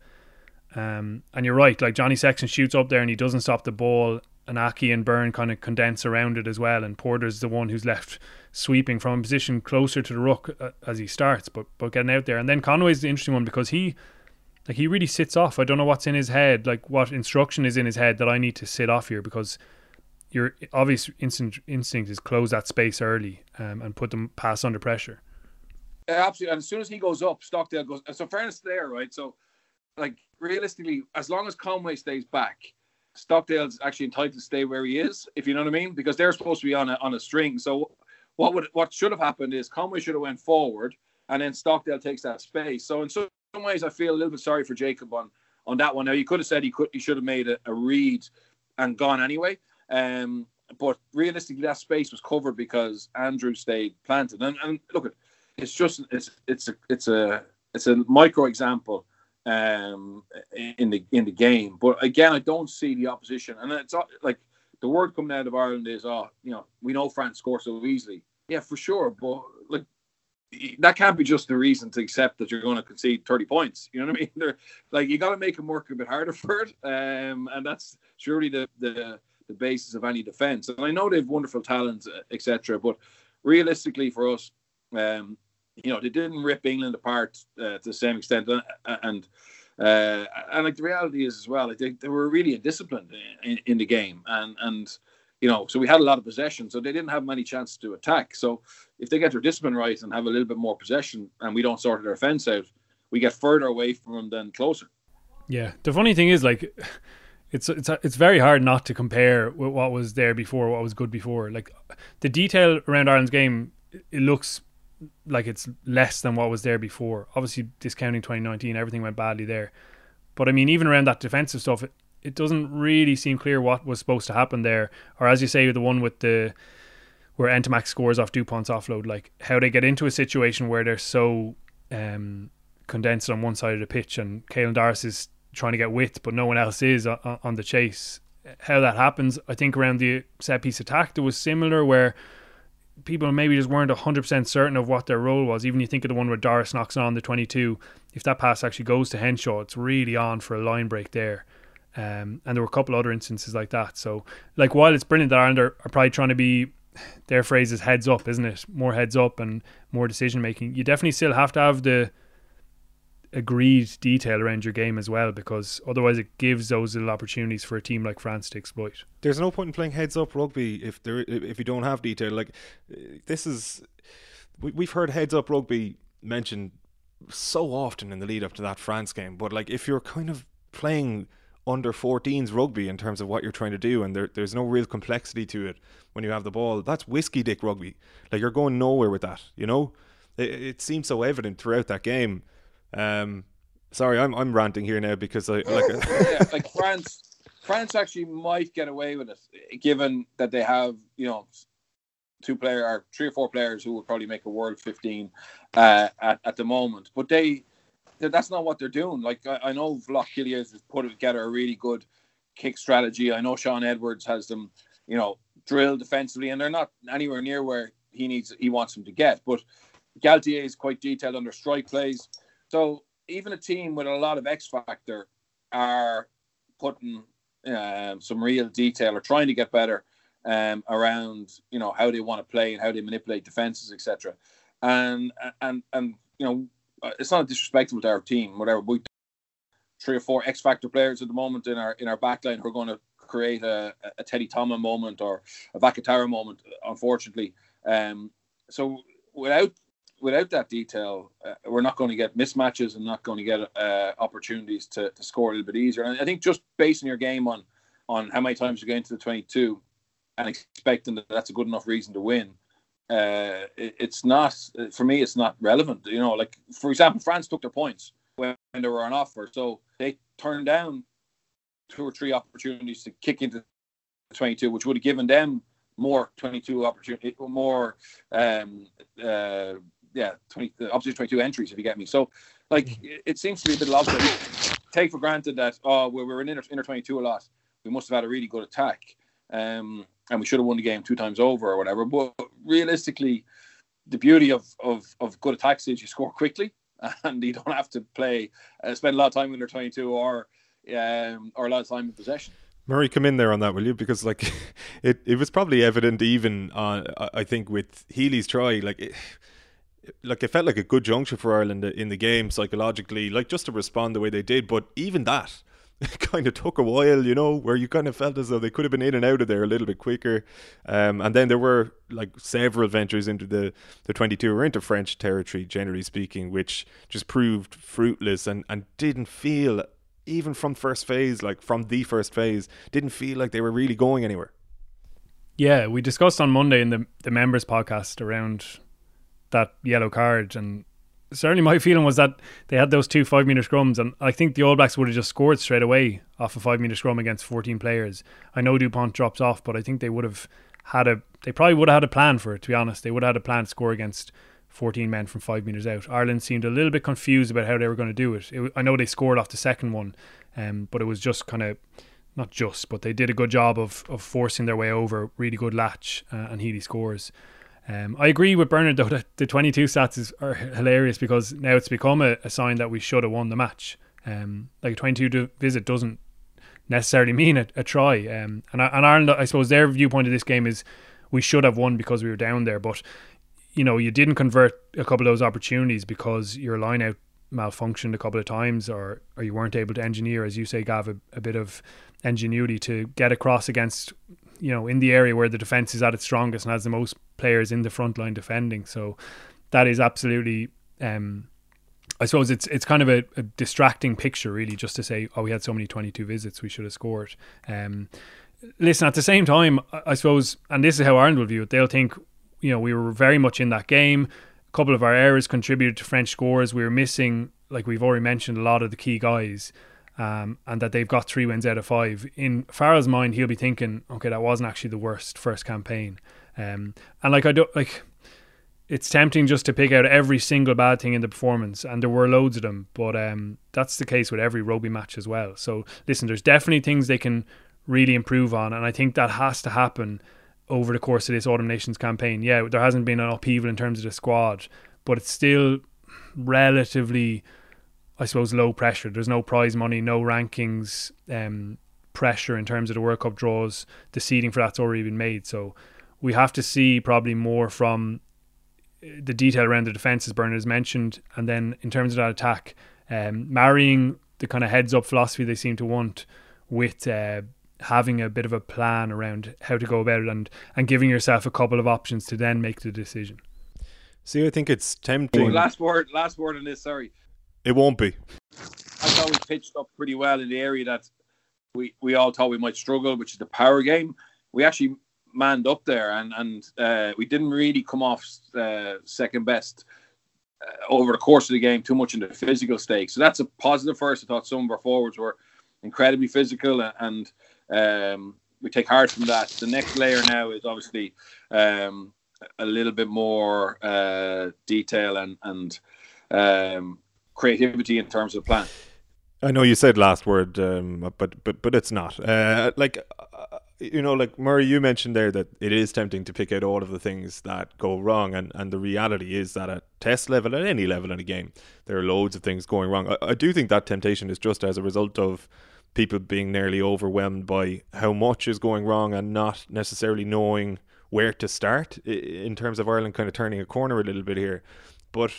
Um, and you're right, like Johnny Sexton shoots up there and he doesn't stop the ball, and Aki and Byrne kind of condense around it as well. And Porter's the one who's left sweeping from a position closer to the ruck uh, as he starts, but but getting out there. And then Conway's the interesting one because he like he really sits off. I don't know what's in his head, like what instruction is in his head that I need to sit off here because your obvious instinct instinct is close that space early um, and put them pass under pressure. absolutely, and as soon as he goes up, Stockdale goes. So fairness there, right? So like realistically, as long as Conway stays back, Stockdale's actually entitled to stay where he is, if you know what I mean, because they're supposed to be on a on a string. So what would what should have happened is Conway should have went forward, and then Stockdale takes that space. So in some ways, I feel a little bit sorry for Jacob on on that one. Now you could have said he could he should have made a, a read and gone anyway. Um, but realistically, that space was covered because Andrew stayed planted. And, and look, it's just it's it's a it's a it's a micro example um, in the in the game. But again, I don't see the opposition, and it's like the word coming out of Ireland is, oh, you know, we know France score so easily. Yeah, for sure, but like that can't be just the reason to accept that you're going to concede 30 points. You know what I mean? They're, like you got to make them work a bit harder for it, um, and that's surely the, the the basis of any defense. And I know they've wonderful talents, etc. But realistically, for us, um, you know, they didn't rip England apart uh, to the same extent, uh, and uh, and like the reality is as well, they, they were really indisciplined in, in, the game, and and you know, so we had a lot of possession, so they didn't have many chances to attack. So if they get their discipline right and have a little bit more possession, and we don't sort their offense out, we get further away from them than closer. Yeah, the funny thing is, like, it's it's it's very hard not to compare what was there before, what was good before. Like, the detail around Ireland's game, it looks like it's less than what was there before. Obviously, discounting 2019, everything went badly there. But I mean, even around that defensive stuff, it, it doesn't really seem clear what was supposed to happen there. Or as you say, the one with the where Ntamack scores off Dupont's offload, like how they get into a situation where they're so um, condensed on one side of the pitch, and Caelan Doris is trying to get width, but no one else is on, on the chase. How that happens, I think around the set piece attack, there was similar where people maybe just weren't 100% certain of what their role was. Even you think of the one where Doris knocks on the 22, if that pass actually goes to Henshaw, it's really on for a line break there. Um, and there were a couple other instances like that. So, like, while it's brilliant that Ireland are, are probably trying to be, their phrase is heads up, isn't it? More heads up and more decision making. You definitely still have to have the agreed detail around your game as well because otherwise it gives those little opportunities for a team like France to exploit. There's no point in playing heads up rugby if there if you don't have detail. Like this is we, we've heard heads up rugby mentioned so often in the lead up to that France game, but like if you're kind of playing under 14s rugby in terms of what you're trying to do and there, there's no real complexity to it when you have the ball that's whiskey dick rugby like you're going nowhere with that you know it, it seems so evident throughout that game um, sorry, I'm I'm ranting here now because I like yeah, like France. France actually might get away with it, given that they have you know two player or three or four players who would probably make a world 15 uh, at, at the moment. But they, that's not what they're doing. Like I, I know Vlock has put together a really good kick strategy. I know Shaun Edwards has them, you know, drilled defensively, and they're not anywhere near where he needs he wants them to get. But Galthié is quite detailed under strike plays. So even a team with a lot of X factor are putting uh, some real detail or trying to get better um, around you know how they want to play and how they manipulate defenses, etc. And and and you know it's not disrespectful to our team, whatever. We three or four X factor players at the moment in our in our backline who are going to create a, a Teddy Thomas moment or a Vakatawa moment. Unfortunately, um, so without without that detail, uh, we're not going to get mismatches and not going to get uh, opportunities to, to score a little bit easier. And I think just basing your game on on how many times you get into the 22 and expecting that that's a good enough reason to win, uh, it, it's not for me. It's not relevant. You know, like for example, France took their points when, they were on offer, so they turned down two or three opportunities to kick into the 22, which would have given them more 22 opportunity, more um, uh, yeah, 20, the opposite 22 entries, if you get me. So, like, mm-hmm. it, it seems to be a bit of Take for granted that, oh, we were in inner, inner 22 a lot. We must have had a really good attack. Um, and we should have won the game two times over or whatever. But realistically, the beauty of, of, of good attacks is you score quickly and you don't have to play, uh, spend a lot of time under 22 or, um, or a lot of time in possession. Murray, come in there on that, will you? Because like, it, it was probably evident even on I think with Healy's try, like it, like it felt like a good juncture for Ireland in the game psychologically, like just to respond the way they did. But even that, kind of took a while, you know, where you kind of felt as though they could have been in and out of there a little bit quicker. Um, and then there were like several ventures into the, the 22 or into French territory, generally speaking, which just proved fruitless and, and didn't feel, even from first phase, like from the first phase, didn't feel like they were really going anywhere. Yeah, we discussed on Monday in the, the members podcast around that yellow card. And certainly my feeling was that they had those two five metre scrums, and I think the All Blacks would have just scored straight away off a five metre scrum against 14 players. I know Dupont drops off, but I think they would have had a, they probably would have had a plan for it, to be honest. They would have had a plan to score against 14 men from five metres out. Ireland seemed a little bit confused about how they were going to do it. it I know they scored off the second one, um, but it was just kind of not just, but they did a good job of of forcing their way over. Really good latch, uh, and Healy scores. Um, I agree with Bernard though that the 22 stats is, are hilarious because now it's become a, a sign that we should have won the match. Um, like a 22 visit doesn't necessarily mean a, a try. Um, and, and Ireland, I suppose their viewpoint of this game is we should have won because we were down there, but you know you didn't convert a couple of those opportunities because your line out malfunctioned a couple of times or or you weren't able to engineer as you say Gav a, a bit of ingenuity to get across against you know in the area where the defense is at its strongest and has the most players in the front line defending. So that is absolutely. Um, I suppose it's it's kind of a, a, distracting picture, really, just to say, oh, we had so many 22 visits, we should have scored. Um, listen, at the same time, I suppose, and this is how Ireland will view it, they'll think, you know, we were very much in that game. A couple of our errors contributed to French scores. We were missing, like we've already mentioned, a lot of the key guys um, and that they've got three wins out of five. In Farrell's mind, he'll be thinking, okay, that wasn't actually the worst first campaign. Um, and like I don't like, it's tempting just to pick out every single bad thing in the performance, and there were loads of them. But um, that's the case with every rugby match as well. So listen, there's definitely things they can really improve on, and I think that has to happen over the course of this Autumn Nations campaign. Yeah, there hasn't been an upheaval in terms of the squad, but it's still relatively I suppose, low pressure. There's no prize money, no rankings um, pressure in terms of the World Cup draws. The seeding for that's already been made. So we have to see probably more from uh, the detail around the defence, as Bernard has mentioned. And then in terms of that attack, um, marrying the kind of heads up philosophy they seem to want with uh, having a bit of a plan around how to go about it and, and giving yourself a couple of options to then make the decision. See, I think it's tempting. Oh, last word, last word on this. Sorry, it won't be. I thought we pitched up pretty well in the area that we, we all thought we might struggle, which is the power game. We actually manned up there and, and uh, we didn't really come off uh, second best uh, over the course of the game too much in the physical stake. So that's a positive positive for us. I thought some of our forwards were incredibly physical and um, we take heart from that. The next layer now is obviously um, a little bit more uh, detail and, and um, creativity in terms of the plan. I know you said last word, um, but but but it's not. Uh, like uh, you know, like Murray, you mentioned there that it is tempting to pick out all of the things that go wrong, and and the reality is that at test level, at any level in a game, there are loads of things going wrong. I, I do think that temptation is just as a result of people being nearly overwhelmed by how much is going wrong and not necessarily knowing where to start in terms of Ireland kind of turning a corner a little bit here. But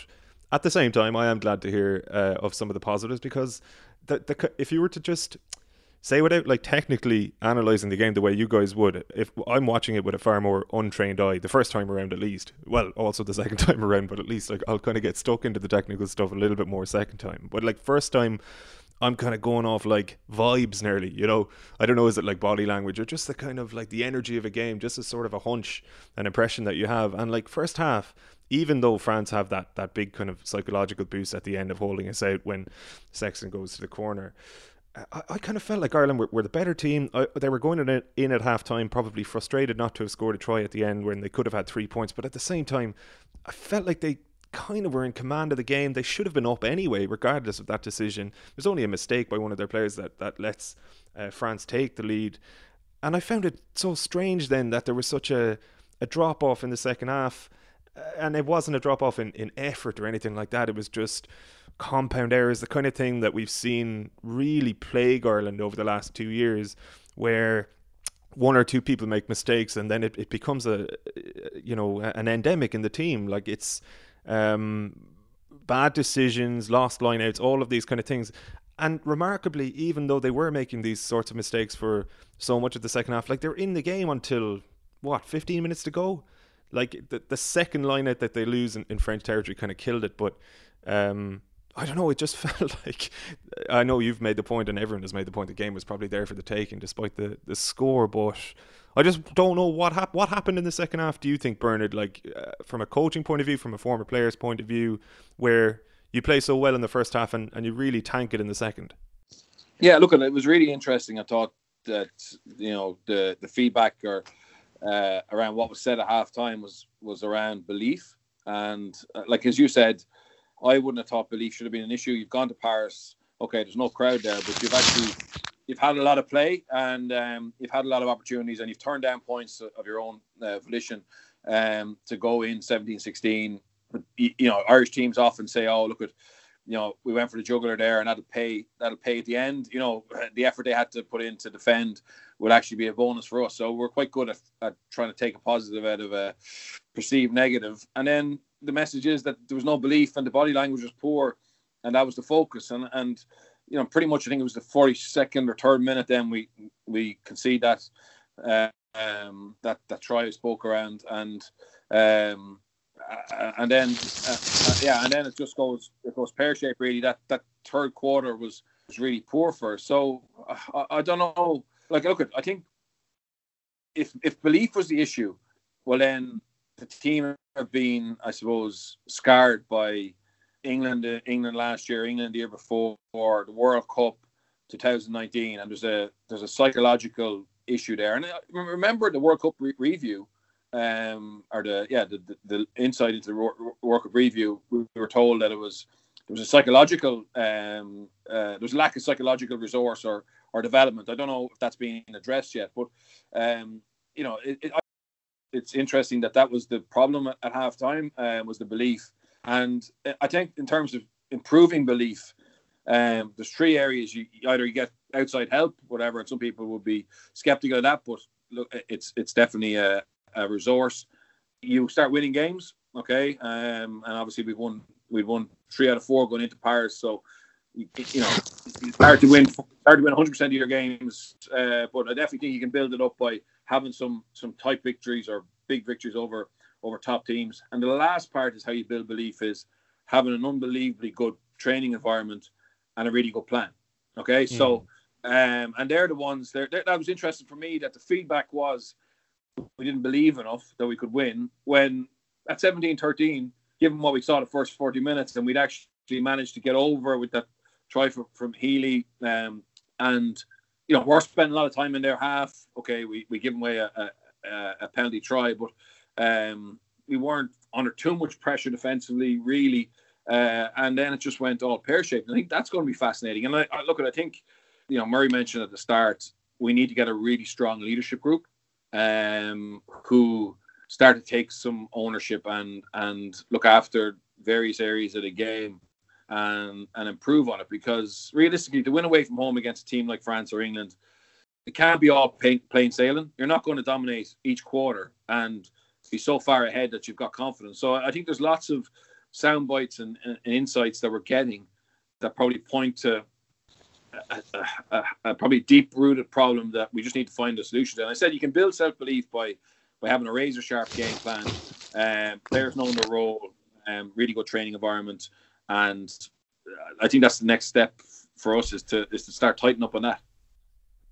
at the same time, I am glad to hear uh, of some of the positives because the, the, if you were to just say without like technically analyzing the game the way you guys would, if I'm watching it with a far more untrained eye, the first time around at least, well, also the second time around, but at least like I'll kind of get stuck into the technical stuff a little bit more second time. But like first time, I'm kind of going off like vibes nearly, you know. I don't know, is it like body language or just the kind of like the energy of a game, just a sort of a hunch, an impression that you have. And like first half, even though France have that that big kind of psychological boost at the end of holding us out when Sexton goes to the corner. I, I kind of felt like Ireland were, were the better team. I, they were going in, in at half time, probably frustrated not to have scored a try at the end when they could have had three points. But at the same time, I felt like they kind of were in command of the game. They should have been up anyway, regardless of that decision. There's only a mistake by one of their players that, that lets uh, France take the lead. And I found it so strange then that there was such a, a drop off in the second half. And it wasn't a drop off in, in effort or anything like that. It was just compound errors, the kind of thing that we've seen really plague Ireland over the last two years, where one or two people make mistakes and then it, it becomes a you know an endemic in the team like it's um, bad decisions, lost lineouts, all of these kind of things. And remarkably, even though they were making these sorts of mistakes for so much of the second half, like they're in the game until what, 15 minutes to go? Like the, the second lineout that they lose in, in French territory kind of killed it. But um, I don't know, it just felt like I know you've made the point and everyone has made the point the game was probably there for the taking despite the, the score, but I just don't know what hap- what happened in the second half. Do you think Bernard, like uh, from a coaching point of view, from a former player's point of view, where you play so well in the first half and, and you really tank it in the second? Yeah, look, it was really interesting. I thought that you know the the feedback or uh, around what was said at halftime was was around belief. And uh, like as you said, I wouldn't have thought belief should have been an issue. You've gone to Paris, okay, there's no crowd there, but you've actually you've had a lot of play and um, you've had a lot of opportunities and you've turned down points of your own uh, volition um, to go in 17 16 but you, you, know irish teams often say oh look at you know we went for the juggler there and that'll pay that'll pay at the end you know the effort they had to put in to defend would actually be a bonus for us so we're quite good at, at trying to take a positive out of a perceived negative. and then the message is that there was no belief and the body language was poor and that was the focus and and you know, pretty much I think it was the 42nd or third minute. Then we we concede that uh, um, that that try I spoke around, and um, uh, and then uh, uh, yeah, and then it just goes it goes pear shaped. Really, that that third quarter was was really poor for us. So I, I don't know. Like, look, I think if if belief was the issue, well then the team have been, I suppose, scarred by England, uh, England last year, England the year before, the World Cup 2019, and there's a there's a psychological issue there. And uh, remember the World Cup re- review, um, or the yeah the, the, the insight into the World Cup review, we were told that it was there was a psychological um, uh, there was a lack of psychological resource or or development. I don't know if that's being addressed yet, but um, you know it, it, it's interesting that that was the problem at, at halftime um, was the belief and I think in terms of improving belief, um, there's three areas. You either you get outside help, whatever, and some people would be skeptical of that, but look, it's it's definitely a, a resource. You start winning games, okay, um, and obviously we've won we've won three out of four going into Paris, so you, you know it's hard to win hard to win 100 percent of your games, uh, but I definitely think you can build it up by having some some tight victories or big victories over over top teams. And the last part is how you build belief is having an unbelievably good training environment and a really good plan. Okay, mm. so um, and they're the ones they're, they're, that was interesting for me that the feedback was we didn't believe enough that we could win when at 17-13, given what we saw the first 40 minutes, and we'd actually managed to get over with that try from, from Healy. Um, and you know, we're spending a lot of time in their half. Okay, we, we give away a, a, a penalty try, but um, we weren't under too much pressure defensively, really. Uh, and then it just went all pear shaped. I think that's going to be fascinating. And I, I look at, I think, you know, Murray mentioned at the start, we need to get a really strong leadership group um, who start to take some ownership and and look after various areas of the game and and improve on it because realistically, to win away from home against a team like France or England, it can't be all plain, plain sailing. You're not going to dominate each quarter and be so far ahead that you've got confidence. So I think there's lots of sound bites and, and insights that we're getting that probably point to a, a, a, probably deep rooted problem that we just need to find a solution to. And I said you can build self belief by by having a razor sharp game plan, um, players knowing their role, um, really good training environment, and I think that's the next step for us is to is to start tightening up on that.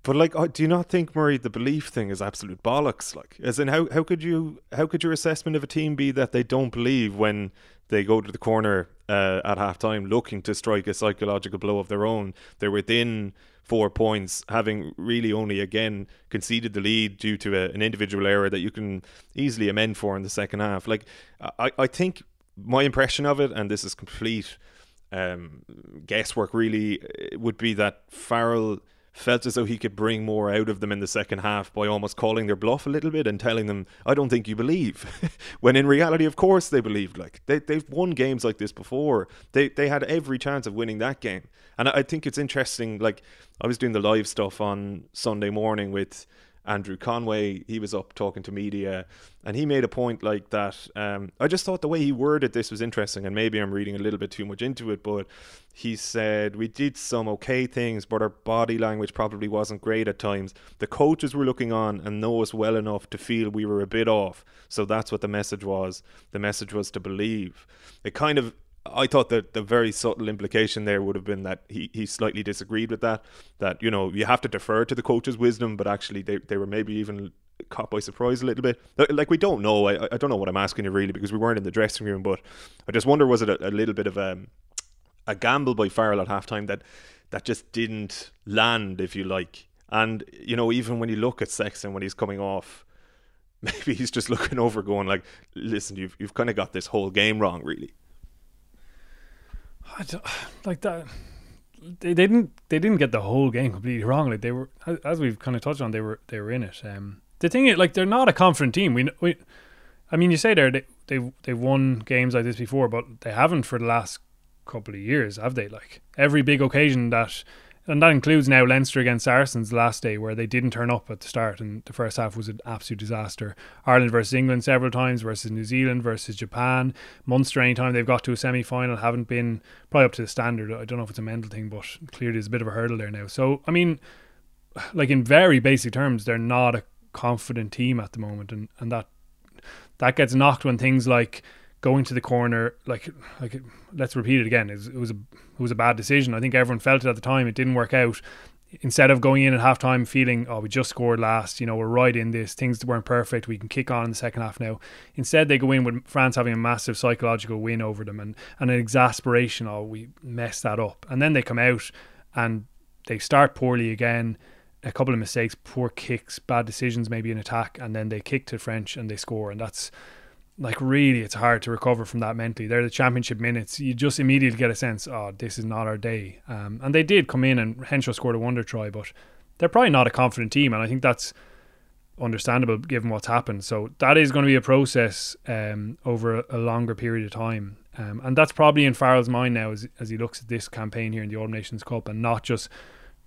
But like, uh, do you not think Murray the belief thing is absolute bollocks? Like, as in, how how could you how could your assessment of a team be that they don't believe when they go to the corner uh, at halftime looking to strike a psychological blow of their own? They're within four points, having really only again conceded the lead due to a, an individual error that you can easily amend for in the second half. Like, I I think my impression of it, and this is complete um, guesswork, really, would be that Farrell felt as though he could bring more out of them in the second half by almost calling their bluff a little bit and telling them, "I don't think you believe," when in reality, of course, they believed. Like they they've won games like this before. They they had every chance of winning that game, and I, I think it's interesting. Like I was doing the live stuff on Sunday morning with Andrew Conway. He was up talking to media, and he made a point like that. Um, I just thought the way he worded this was interesting, and maybe I'm reading a little bit too much into it. But he said we did some okay things, but our body language probably wasn't great at times. The coaches were looking on and know us well enough to feel we were a bit off. So that's what the message was. The message was to believe. It kind of I thought that the very subtle implication there would have been that he, he slightly disagreed with that. That, you know, you have to defer to the coach's wisdom, but actually they, they were maybe even caught by surprise a little bit. Like, we don't know. I, I don't know what I'm asking you really because we weren't in the dressing room, but I just wonder was it a, a little bit of a, um, a gamble by Farrell at halftime that, that just didn't land, if you like. And, you know, even when you look at Sexton when he's coming off, maybe he's just looking over going like, listen, you've, you've kind of got this whole game wrong, really. I don't, like that. They, they didn't they didn't get the whole game completely wrong. Like they were, as we've kind of touched on, they were they were in it. Um, the thing is, like they're not a confident team. We, we I mean, you say there they they they've won games like this before, but they haven't for the last couple of years, have they? Like every big occasion that and that includes now Leinster against Saracens last day, where they didn't turn up at the start, and the first half was an absolute disaster. Ireland versus England several times, versus New Zealand, versus Japan. Munster, anytime they've got to a semi final, haven't been probably up to the standard. I don't know if it's a mental thing, but clearly there's a bit of a hurdle there now. So, I mean, like in very basic terms, they're not a confident team at the moment, and, and that that gets knocked when things like going to the corner, like like let's repeat it again. It was, a it was a bad decision. I think everyone felt it at the time. It didn't work out. Instead of going in at halftime feeling, oh, we just scored last, you know, we're right in this. Things weren't perfect. We can kick on in the second half now. Instead, they go in with France having a massive psychological win over them and, and an exasperation. Oh, we messed that up. And then they come out and they start poorly again. A couple of mistakes, poor kicks, bad decisions, maybe in attack, and then they kick to French and they score. And that's like really it's hard to recover from that mentally. They're the championship minutes. You just immediately get a sense, oh, this is not our day. Um, and they did come in and Henshaw scored a wonder try, but they're probably not a confident team, and I think that's understandable given what's happened. So that is going to be a process um, over a, longer period of time. Um, and that's probably in Farrell's mind now as, as he looks at this campaign here in the Autumn Nations Cup and not just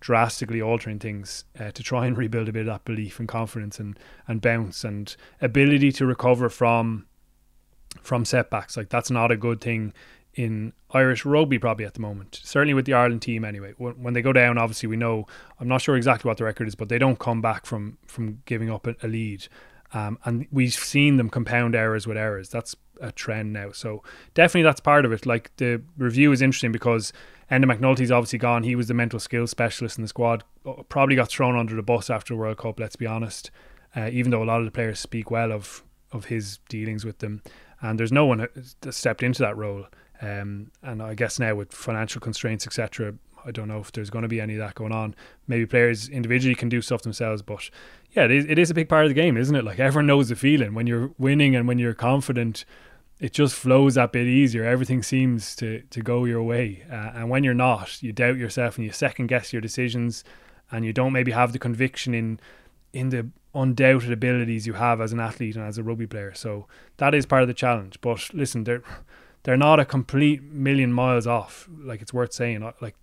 drastically altering things uh, to try and rebuild a bit of that belief and confidence and, and bounce and ability to recover from from setbacks. Like that's not a good thing in Irish rugby probably at the moment. Certainly with the Ireland team anyway. When they go down, obviously we know. I'm not sure exactly what the record is, but they don't come back from from giving up a, lead. Um, and we've seen them compound errors with errors. That's a trend now. So definitely that's part of it. Like the review is interesting because Enda McNulty's obviously gone. He was the mental skills specialist in the squad. Uh, probably got thrown under the bus after the World Cup. Let's be honest. Uh, even though a lot of the players speak well of of his dealings with them and there's no one that stepped into that role. Um, and I guess now with financial constraints, etc., I don't know if there's going to be any of that going on. Maybe players individually can do stuff themselves, but yeah, it is, it is a big part of the game, isn't it? Like everyone knows the feeling when you're winning and when you're confident, it just flows that bit easier. Everything seems to to go your way, uh, and when you're not, you doubt yourself and you second guess your decisions, and you don't maybe have the conviction in in the undoubted abilities you have as an athlete and as a rugby player. So that is part of the challenge. But listen, they're they're not a complete million miles off. Like it's worth saying. Uh, like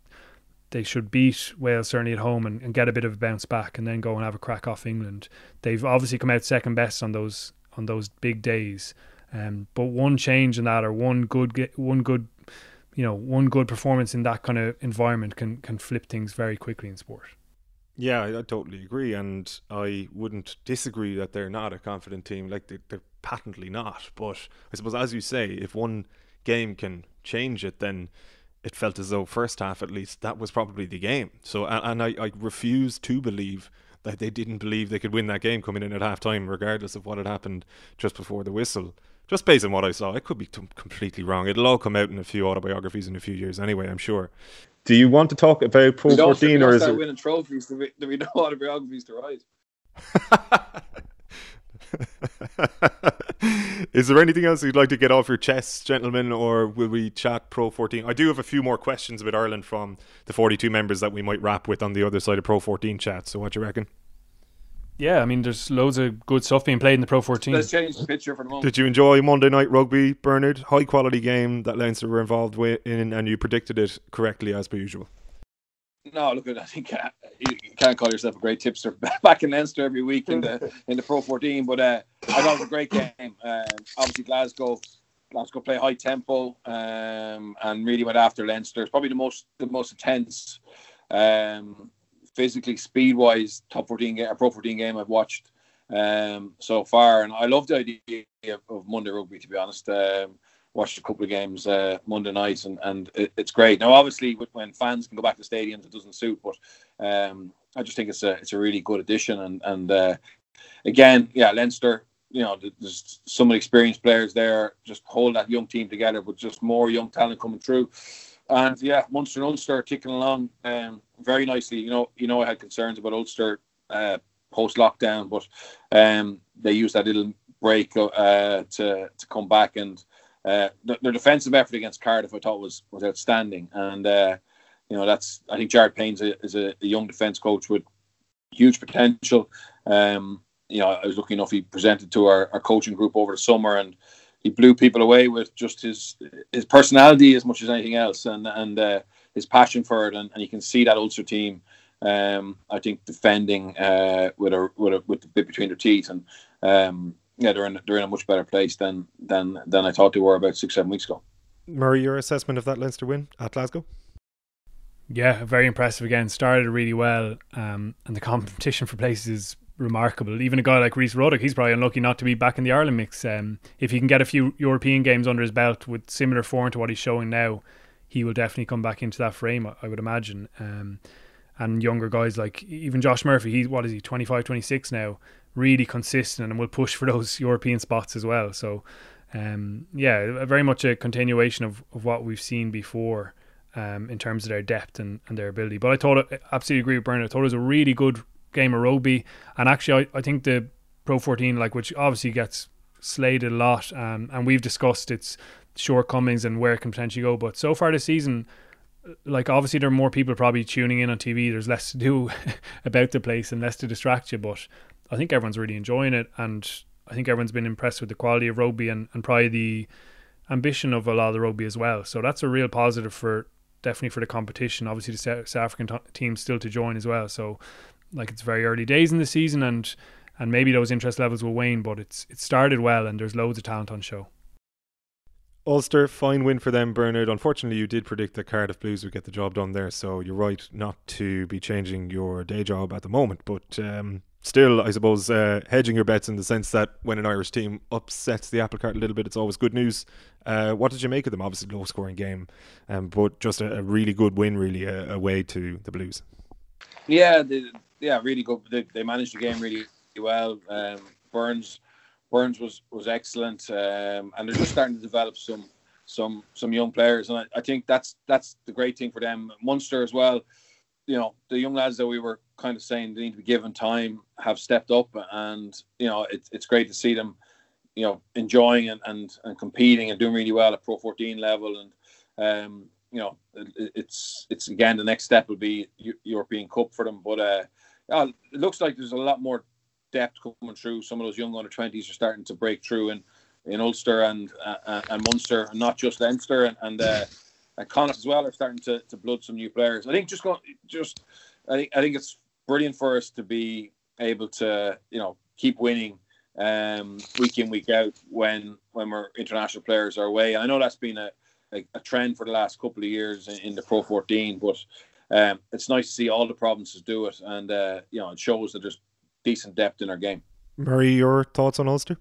they should beat Wales certainly at home and, and get a bit of a bounce back, and then go and have a crack off England. They've obviously come out second best on those on those big days. Um, but one change in that, or one good one good, you know, one good performance in that kind of environment can can flip things very quickly in sport. Yeah, I, I totally agree, and I wouldn't disagree that they're not a confident team. Like they, they're patently not. But I suppose, as you say, if one game can change it, then it felt as though first half at least that was probably the game. So and, and I, I refuse to believe that they didn't believe they could win that game coming in at half time, regardless of what had happened just before the whistle. Just based on what I saw, I could be t- completely wrong. It'll all come out in a few autobiographies in a few years anyway, I'm sure. Do you want to talk about Pro 14 or is it winning trophies? Do we, do we know autobiographies to write? Is there anything else you'd like to get off your chest, gentlemen, or will we chat Pro 14? I do have a few more questions about Ireland from the 42 members that we might wrap with on the other side of Pro 14 chat. So, what do you reckon? Yeah, I mean, there's loads of good stuff being played in the Pro 14. Let's change the picture for the moment. Did you enjoy Monday night rugby, Bernard? High quality game that Leinster were involved in, and you predicted it correctly as per usual. No, look, I think uh, you can't call yourself a great tipster back in Leinster every week in the in the Pro 14, but uh, I thought it was a great game. Um, obviously, Glasgow, Glasgow play high tempo um, and really went after Leinster. It's probably the most the most intense, um, physically, speed wise, top 14 game, a Pro 14 game I've watched um, so far, and I love the idea of, of Monday rugby. To be honest. Um, watched a couple of games uh, Monday night, and, and it, it's great. Now, obviously, when fans can go back to stadiums, it doesn't suit, but um, I just think it's a it's a really good addition. And and uh, again, yeah, Leinster, you know, there's some experienced players there, just hold that young team together, but just more young talent coming through. And yeah, Munster and Ulster ticking along um, very nicely. You know, you know, I had concerns about Ulster uh, post lockdown, but um, they used that little break uh, to to come back and uh, their defensive effort against Cardiff, I thought was was outstanding, and uh, you know that's I think Jared Payne's a, is a, a young defence coach with huge potential. Um, you know, I was lucky enough he presented to our, our coaching group over the summer, and he blew people away with just his his personality as much as anything else, and and uh, his passion for it, and, and you can see that Ulster team. Um, I think defending uh, with a with a with the bit between their teeth, and um, yeah, they're in they're in a much better place than than than I thought they were about six seven weeks ago. Murray, your assessment of that Leinster win at Glasgow? Yeah, very impressive again. Started really well, um, and the competition for places is remarkable. Even a guy like Rhys Ruddock, he's probably unlucky not to be back in the Ireland mix. Um, if he can get a few European games under his belt with similar form to what he's showing now, he will definitely come back into that frame. I would imagine. Um, and younger guys like even Josh Murphy, he's what is he, 25, 26 now really consistent and will push for those European spots as well. So, um, yeah, very much a continuation of, of what we've seen before um, in terms of their depth and, and their ability. But I thought, I absolutely agree with Bernard. I thought it was a really good game of rugby. And actually, I, I think the Pro 14, like which obviously gets slated a lot, um, and we've discussed its shortcomings and where it can potentially go. But so far this season, like obviously there are more people probably tuning in on TV. There's less to do about the place and less to distract you. But I think everyone's really enjoying it, and I think everyone's been impressed with the quality of rugby and, and probably the ambition of a lot of the rugby as well. So that's a real positive for definitely for the competition. Obviously, the South African t- team still to join as well. So like it's very early days in the season, and and maybe those interest levels will wane, but it's it started well, and there's loads of talent on show. Ulster, fine win for them, Bernard. Unfortunately, you did predict that Cardiff Blues would get the job done there, so you're right not to be changing your day job at the moment. But um, still, I suppose, uh, hedging your bets in the sense that when an Irish team upsets the apple cart a little bit, it's always good news. Uh, what did you make of them? Obviously, low scoring game, um, but just a, a, really good win, really, uh, away to the Blues. Yeah, they, yeah, really good. They, they, managed the game really well. Um, Burns, Burns was was excellent, um, and they're just starting to develop some some some young players, and I, I think that's that's the great thing for them. Munster as well you know the young lads that we were kind of saying they need to be given time have stepped up and you know it's it's great to see them you know enjoying and and, and competing and doing really well at pro 14 level and um you know it, it's it's again the next step will be european cup for them but uh yeah, it looks like there's a lot more depth coming through some of those young under 20s are starting to break through and in Ulster and uh, and Munster, and not just Leinster, and, and uh, and Connacht as well are starting to, to blood some new players. I think just go, just I think I think it's brilliant for us to be able to you know keep winning um, week in week out when when we're international players are away. I know that's been a, a, a trend for the last couple of years in, in the Pro 14, but um, it's nice to see all the provinces do it, and uh, you know it shows that there's decent depth in our game. Murray, your thoughts on Ulster?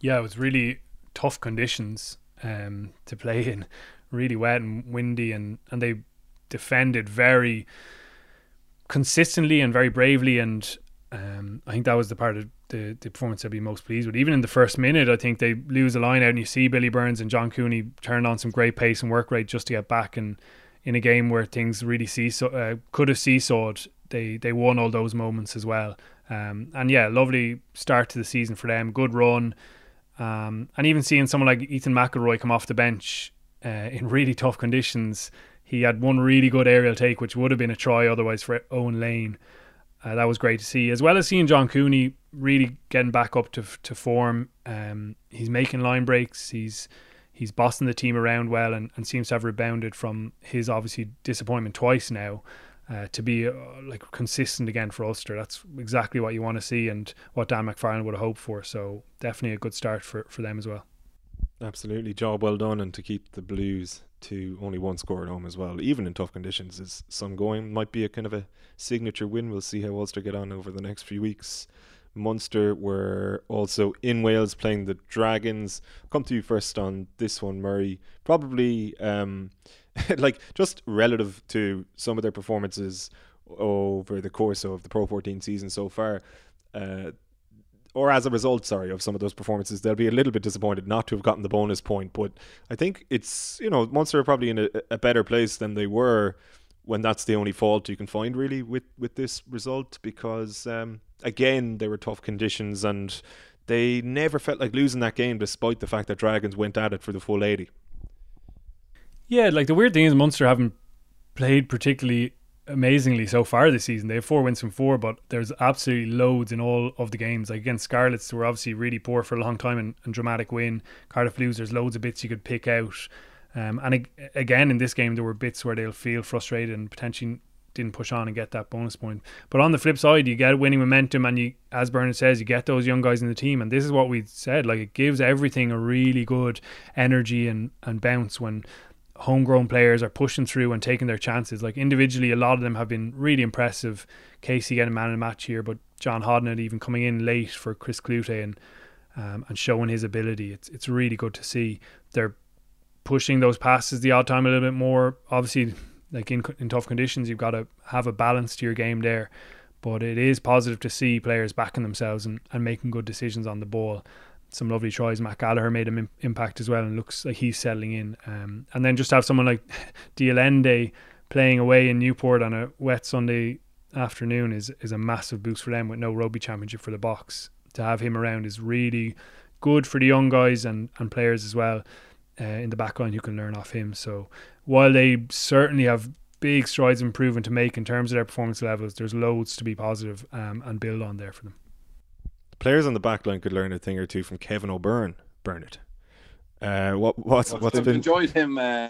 Yeah, it was really tough conditions um, to play in, really wet and windy, and and they defended very consistently and very bravely, and um, I think that was the part of the, the performance I'd be most pleased with. Even in the first minute, I think they lose a line out, and you see Billy Burns and John Cooney turn on some great pace and work rate just to get back. And in a game where things really seesaw, uh, could have seesawed, they they won all those moments as well. Um, and yeah, lovely start to the season for them. Good run, um, and even seeing someone like Ethan McIlroy come off the bench uh, in really tough conditions. He had one really good aerial take, which would have been a try otherwise for Owen Lane. Uh, that was great to see, as well as seeing John Cooney really getting back up to to form. Um, he's making line breaks. He's he's bossing the team around well, and, and seems to have rebounded from his obviously disappointment twice now. Uh, to be uh, like consistent again for Ulster, that's exactly what you want to see, and what Dan McFarland would have hoped for. So definitely a good start for for them as well. Absolutely, job well done, and to keep the Blues to only one score at home as well, even in tough conditions, is some going. Might be a kind of a signature win. We'll see how Ulster get on over the next few weeks. Munster were also in Wales playing the Dragons. Come to you first on this one, Murray. Probably um, like just relative to some of their performances over the course of the Pro 14 season so far. Uh, or as a result, sorry, of some of those performances, they'll be a little bit disappointed not to have gotten the bonus point. But I think it's you know Munster are probably in a, a better place than they were when that's the only fault you can find really with with this result because um, again they were tough conditions and they never felt like losing that game despite the fact that Dragons went at it for the full eighty. Yeah, like the weird thing is Munster haven't played particularly amazingly so far this season. They have four wins from four, but there's absolutely loads in all of the games. Like against Scarlets, who were obviously really poor for a long time and, and dramatic win. Cardiff Blues, there's loads of bits you could pick out. Um, and ag- again, in this game, there were bits where they'll feel frustrated and potentially didn't push on and get that bonus point. But on the flip side, you get winning momentum, and you, as Bernard says, you get those young guys in the team. And this is what we said: like it gives everything a really good energy and and bounce when homegrown players are pushing through and taking their chances. Like individually, a lot of them have been really impressive. Casey getting man of the match here, but John Hodnett even coming in late for Chris Cloete and um, and showing his ability. It's it's really good to see. They're pushing those passes the odd time a little bit more. Obviously, like in in tough conditions, you've got to have a balance to your game there. But it is positive to see players backing themselves and, and making good decisions on the ball some lovely tries. Matt Gallagher made an impact as well, and looks like he's settling in. Um, and then just to have someone like de Allende playing away in Newport on a wet Sunday afternoon is is a massive boost for them with no rugby championship for the box. To have him around is really good for the young guys and, and players as well uh, in the backline who can learn off him. So while they certainly have big strides improving to make in terms of their performance levels, there's loads to be positive, um, and build on there for them players on the back line could learn a thing or two from Kevin O'Byrne. Bernard. Uh, what what's what's I've been enjoyed him. Uh,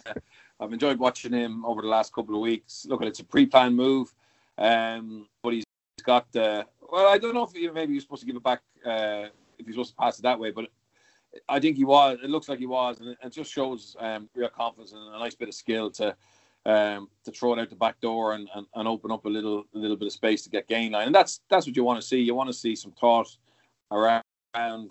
I've enjoyed watching him over the last couple of weeks. Look, it's a pre-planned move, um, but he's got. Uh, well, I don't know if he, maybe he's supposed to give it back uh, if he's supposed to pass it that way, but I think he was. It looks like he was, and it, just shows um, real confidence and a nice bit of skill to um, to throw it out the back door and, and, and open up a little a little bit of space to get gain line, and that's that's what you want to see. You want to see some thought around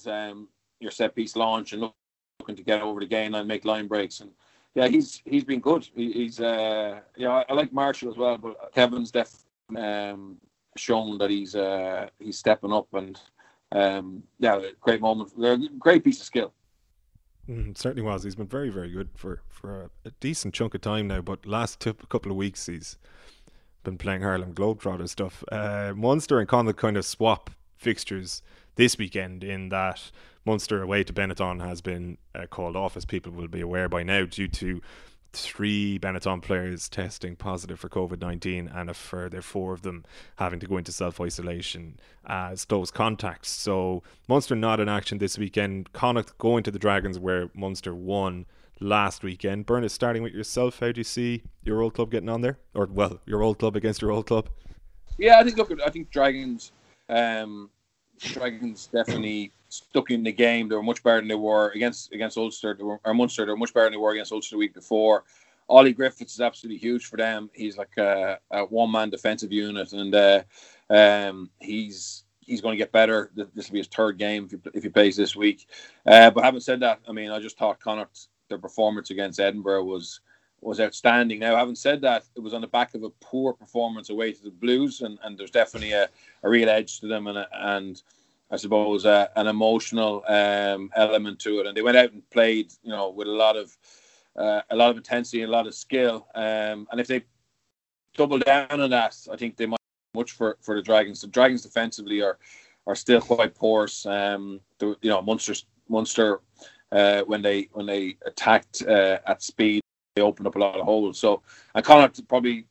um, your set piece launch and looking to get over the gain line, make line breaks. And yeah, he's he's been good. He, he's uh, yeah, I, I, like Marshall as well, but Kevin's definitely um, shown that he's uh, he's stepping up and um, yeah, great moment. Great piece of skill. Mm, certainly was. He's been very, very good for, for a, decent chunk of time now. But last two, couple of weeks, he's been playing Harlem Globetrotter stuff. Uh, Munster and Connacht kind of swap fixtures this weekend in that Munster away to Benetton has been uh, called off, as people will be aware by now, due to three Benetton players testing positive for COVID 19 and a further four of them having to go into self isolation as those contacts. So, Munster not in action this weekend. Connacht going to the Dragons where Munster won last weekend. Bernard, starting with yourself, how do you see your old club getting on there? Or, well, your old club against your old club? Yeah, I think, look, I think Dragons. Um, Dragons definitely stuck in the game. They were much better than they were against against Ulster they were, or Munster. They were much better than they were against Ulster the week before. Ollie Griffiths is absolutely huge for them. He's like a, a one man defensive unit, and uh, um, he's he's going to get better. This will be his third game if he, if he plays this week. Uh, but having said that, I mean, I just thought Connacht their performance against Edinburgh was was outstanding. Now, having said that, it was on the back of a poor performance away to the Blues, and, and there's definitely a, a real edge to them, and and I suppose uh, an emotional um, element to it. And they went out and played, you know, with a lot of uh, a lot of intensity and a lot of skill. Um, and if they double down on that, I think they might much for, for the Dragons. The Dragons defensively are are still quite porous. Um, the, you know, Munster Munster uh, when they when they attacked uh, at speed they opened up a lot of holes. So and Connacht probably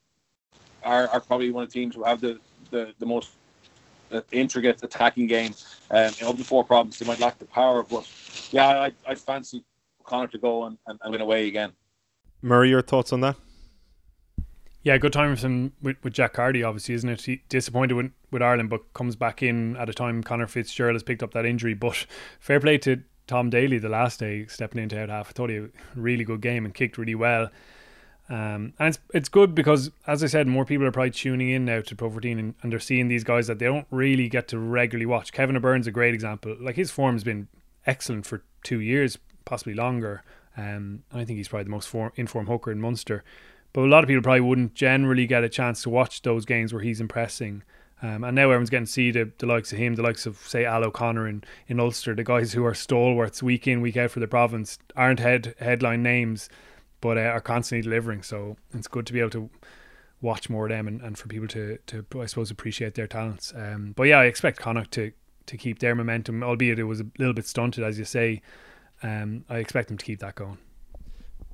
are, are probably one of the teams who have the, the, the most intricate attacking game. Um, you know, the four problems they might lack the power, but yeah, I I fancy Connacht to go and, and, and win away again. Murray, your thoughts on that? Yeah, good time for him with, with Jack Carty, obviously, isn't it? He disappointed with, with Ireland, but comes back in at a time Conor Fitzgerald has picked up that injury. But fair play to Tom Daly the last day stepping into out half. I thought he had a really good game and kicked really well. Um, and it's it's good because, as I said, more people are probably tuning in now to Pro 14 and, and they're seeing these guys that they don't really get to regularly watch. Kevin O'Byrne's a great example. Like his form has been excellent for two years, possibly longer. Um, I think he's probably the most form, informed hooker in Munster. But a lot of people probably wouldn't generally get a chance to watch those games where he's impressing. Um, and now everyone's getting to see the, the likes of him, the likes of say Al O'Connor in, in Ulster, the guys who are stalwarts week in week out for the province aren't head headline names, but uh, are constantly delivering. So it's good to be able to watch more of them and, and for people to to I suppose appreciate their talents. Um, but yeah, I expect Connacht to to keep their momentum, albeit it was a little bit stunted, as you say. Um, I expect them to keep that going.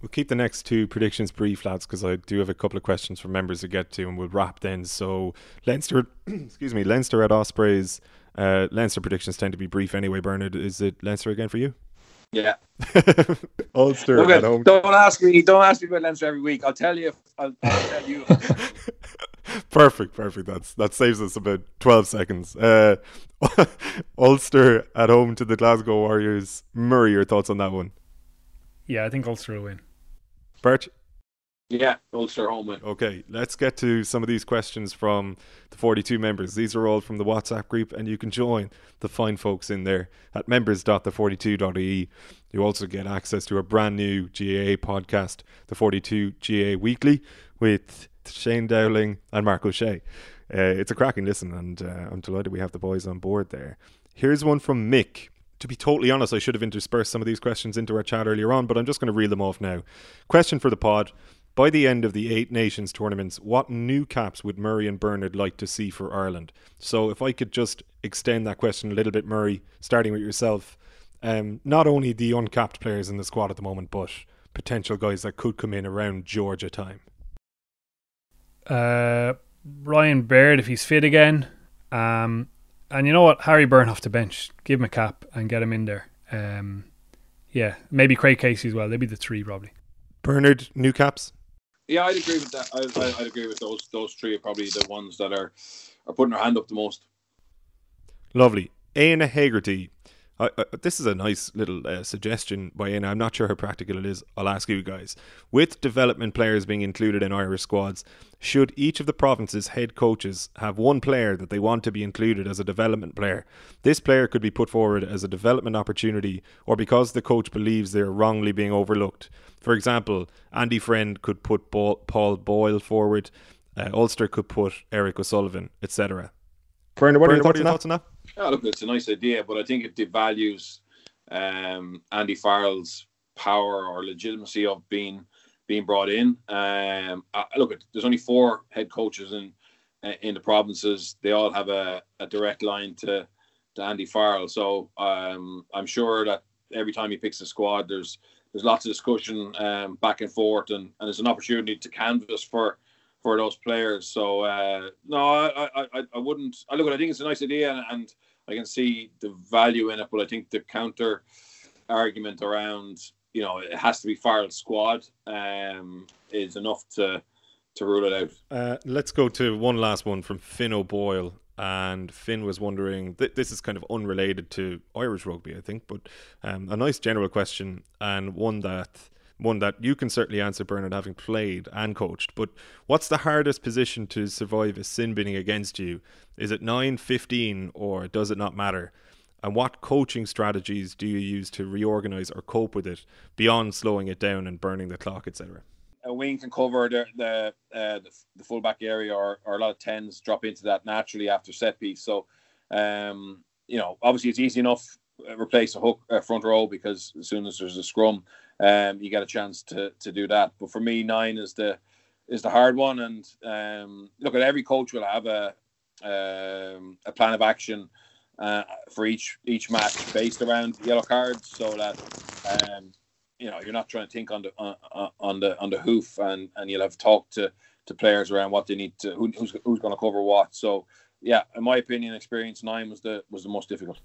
We'll keep the next two predictions brief, lads, because I do have a couple of questions from members to get to, and we'll wrap then. So Leinster, excuse me, Leinster at Ospreys. Uh, Leinster predictions tend to be brief anyway. Bernard, is it Leinster again for you? Yeah. Ulster Look, at home. Don't ask me. Don't ask me about Leinster every week. I'll tell you. If, I'll, I'll tell you. perfect, perfect. That's that saves us about twelve seconds. Uh, Ulster at home to the Glasgow Warriors. Murray, your thoughts on that one? Yeah, I think Ulster will win. Birch? Yeah, Ulster home win. Okay, let's get to some of these questions from the 42 members. These are all from the WhatsApp group, and you can join the fine folks in there at members.the42.ie. You also get access to a brand new GAA podcast, the 42 GAA Weekly, with Shane Dowling and Mark O'Shea. Uh, it's a cracking listen, and uh, I'm delighted we have the boys on board there. Here's one from Mick to be totally honest, I should have interspersed some of these questions into our chat earlier on, but I'm just going to reel them off now. Question for the pod. By the end of the Eight Nations tournaments, what new caps would Murray and Bernard like to see for Ireland? So, if I could just extend that question a little bit, Murray, starting with yourself, um, not only the uncapped players in the squad at the moment, but potential guys that could come in around Georgia time. Uh, Ryan Baird, if he's fit again. Um, and you know what? Harry Byrne off the bench. Give him a cap and get him in there. Um, yeah, maybe Craig Casey as well. They'd be the three probably. Bernard, new caps. Yeah, I'd agree with that. I, I'd agree with those. Those three are probably the ones that are are putting their hand up the most. Lovely. Aina Hagerty. I, I, this is a nice little uh, suggestion by Aina. I'm not sure how practical it is. I'll ask you guys. With development players being included in Irish squads, should each of the province's head coaches have one player that they want to be included as a development player? This player could be put forward as a development opportunity or because the coach believes they are wrongly being overlooked. For example, Andy Friend could put Paul Boyle forward, uh, Ulster could put Eric O'Sullivan, etc. Bernard, what, Bernard, are, your thoughts on that? Yeah, look, it's a nice idea, but I think it devalues um, Andy Farrell's power or legitimacy of being being brought in. Um, uh, look, there's only four head coaches in in the provinces. They all have a, a direct line to to Andy Farrell. So um, I'm sure that every time he picks a squad, there's there's lots of discussion um, back and forth, and, and it's an opportunity to canvas for for those players. So uh, no, I, I, I wouldn't. I look at. I think it's a nice idea, and, and I can see the value in it. But I think the counter argument around you know it has to be Farrell's squad um, is enough to to rule it out. Uh, let's go to one last one from Finn O'Boyle. And Finn was wondering, th- this is kind of unrelated to Irish rugby, I think, but um, a nice general question and one that one that you can certainly answer, Bernard, having played and coached. But what's the hardest position to survive a sin binning against you? Is it 9, 15, or does it not matter? And what coaching strategies do you use to reorganize or cope with it beyond slowing it down and burning the clock, etc.? A wing can cover the the, uh, the, fullback area, or, or a lot of tens drop into that naturally after set piece. So, um, you know, obviously it's easy enough uh, replace a hook uh, front row because as soon as there's a scrum, um, you get a chance to to do that. But for me, nine is the is the hard one. And um, look at every coach will have a um, a plan of action uh, for each each match based around yellow cards, so that um, you know you're not trying to think on the on, on the on the hoof, and and you'll have talked to to players around what they need to who, who's who's going to cover what. So yeah, in my opinion, experience nine was the was the most difficult.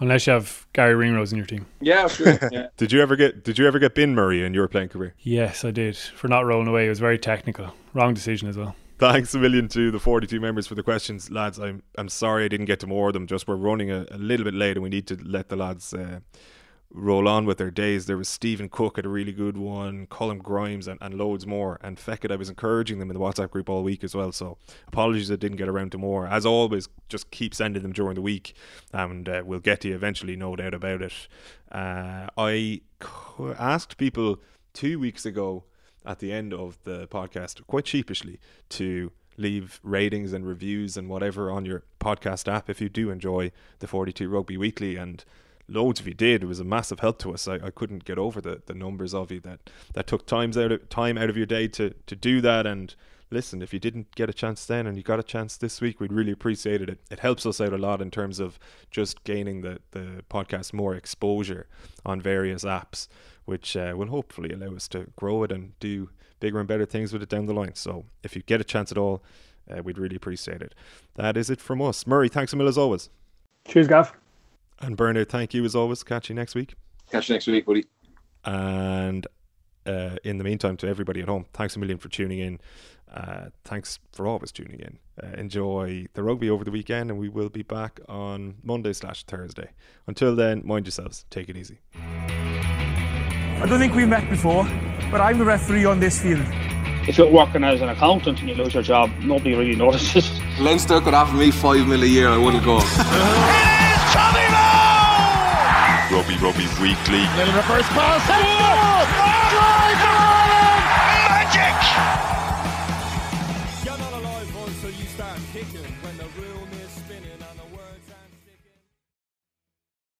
Unless you have Garry Ringrose in your team. Yeah, sure. Yeah. did you ever get Did you ever get bin Murray in your playing career? Yes, I did. For not rolling away, it was very technical. Wrong decision as well. Thanks a million to the 42 members for the questions, lads. I'm I'm sorry I didn't get to more of them. Just we're running a, a little bit late, and we need to let the lads uh, roll on with their days. There was Stephen Cook had a really good one, Colin Grimes, and, and loads more. And Feckett, I was encouraging them in the WhatsApp group all week as well. So apologies I didn't get around to more. As always, just keep sending them during the week, and uh, we'll get to you eventually, no doubt about it. Uh, I asked people two weeks ago at the end of the podcast, quite sheepishly, to leave ratings and reviews and whatever on your podcast app if you do enjoy the 42 Rugby Weekly and loads of you did. It was a massive help to us. I, I couldn't get over the, the numbers of you that, that took times out of, time out of your day to, to do that. And listen, if you didn't get a chance then and you got a chance this week, we'd really appreciate it. It, it helps us out a lot in terms of just gaining the, the podcast more exposure on various apps, which uh, will hopefully allow us to grow it and do bigger and better things with it down the line. So if you get a chance at all, uh, we'd really appreciate it. That is it from us. Murray, thanks a million as always. Cheers, Gav. And Bernard, thank you as always. Catch you next week. Catch you next week, buddy. And uh, in the meantime, to everybody at home, thanks a million for tuning in. Uh, thanks for always tuning in. Uh, enjoy the rugby over the weekend, and we will be back on Monday slash Thursday. Until then, mind yourselves. Take it easy. I don't think we met before, but I'm the referee on this field. If you're working as an accountant and you lose your job, nobody really notices. Leinster could offer me five mil a year, I wouldn't go. Rugby Rugby Weekly. Little reverse pass.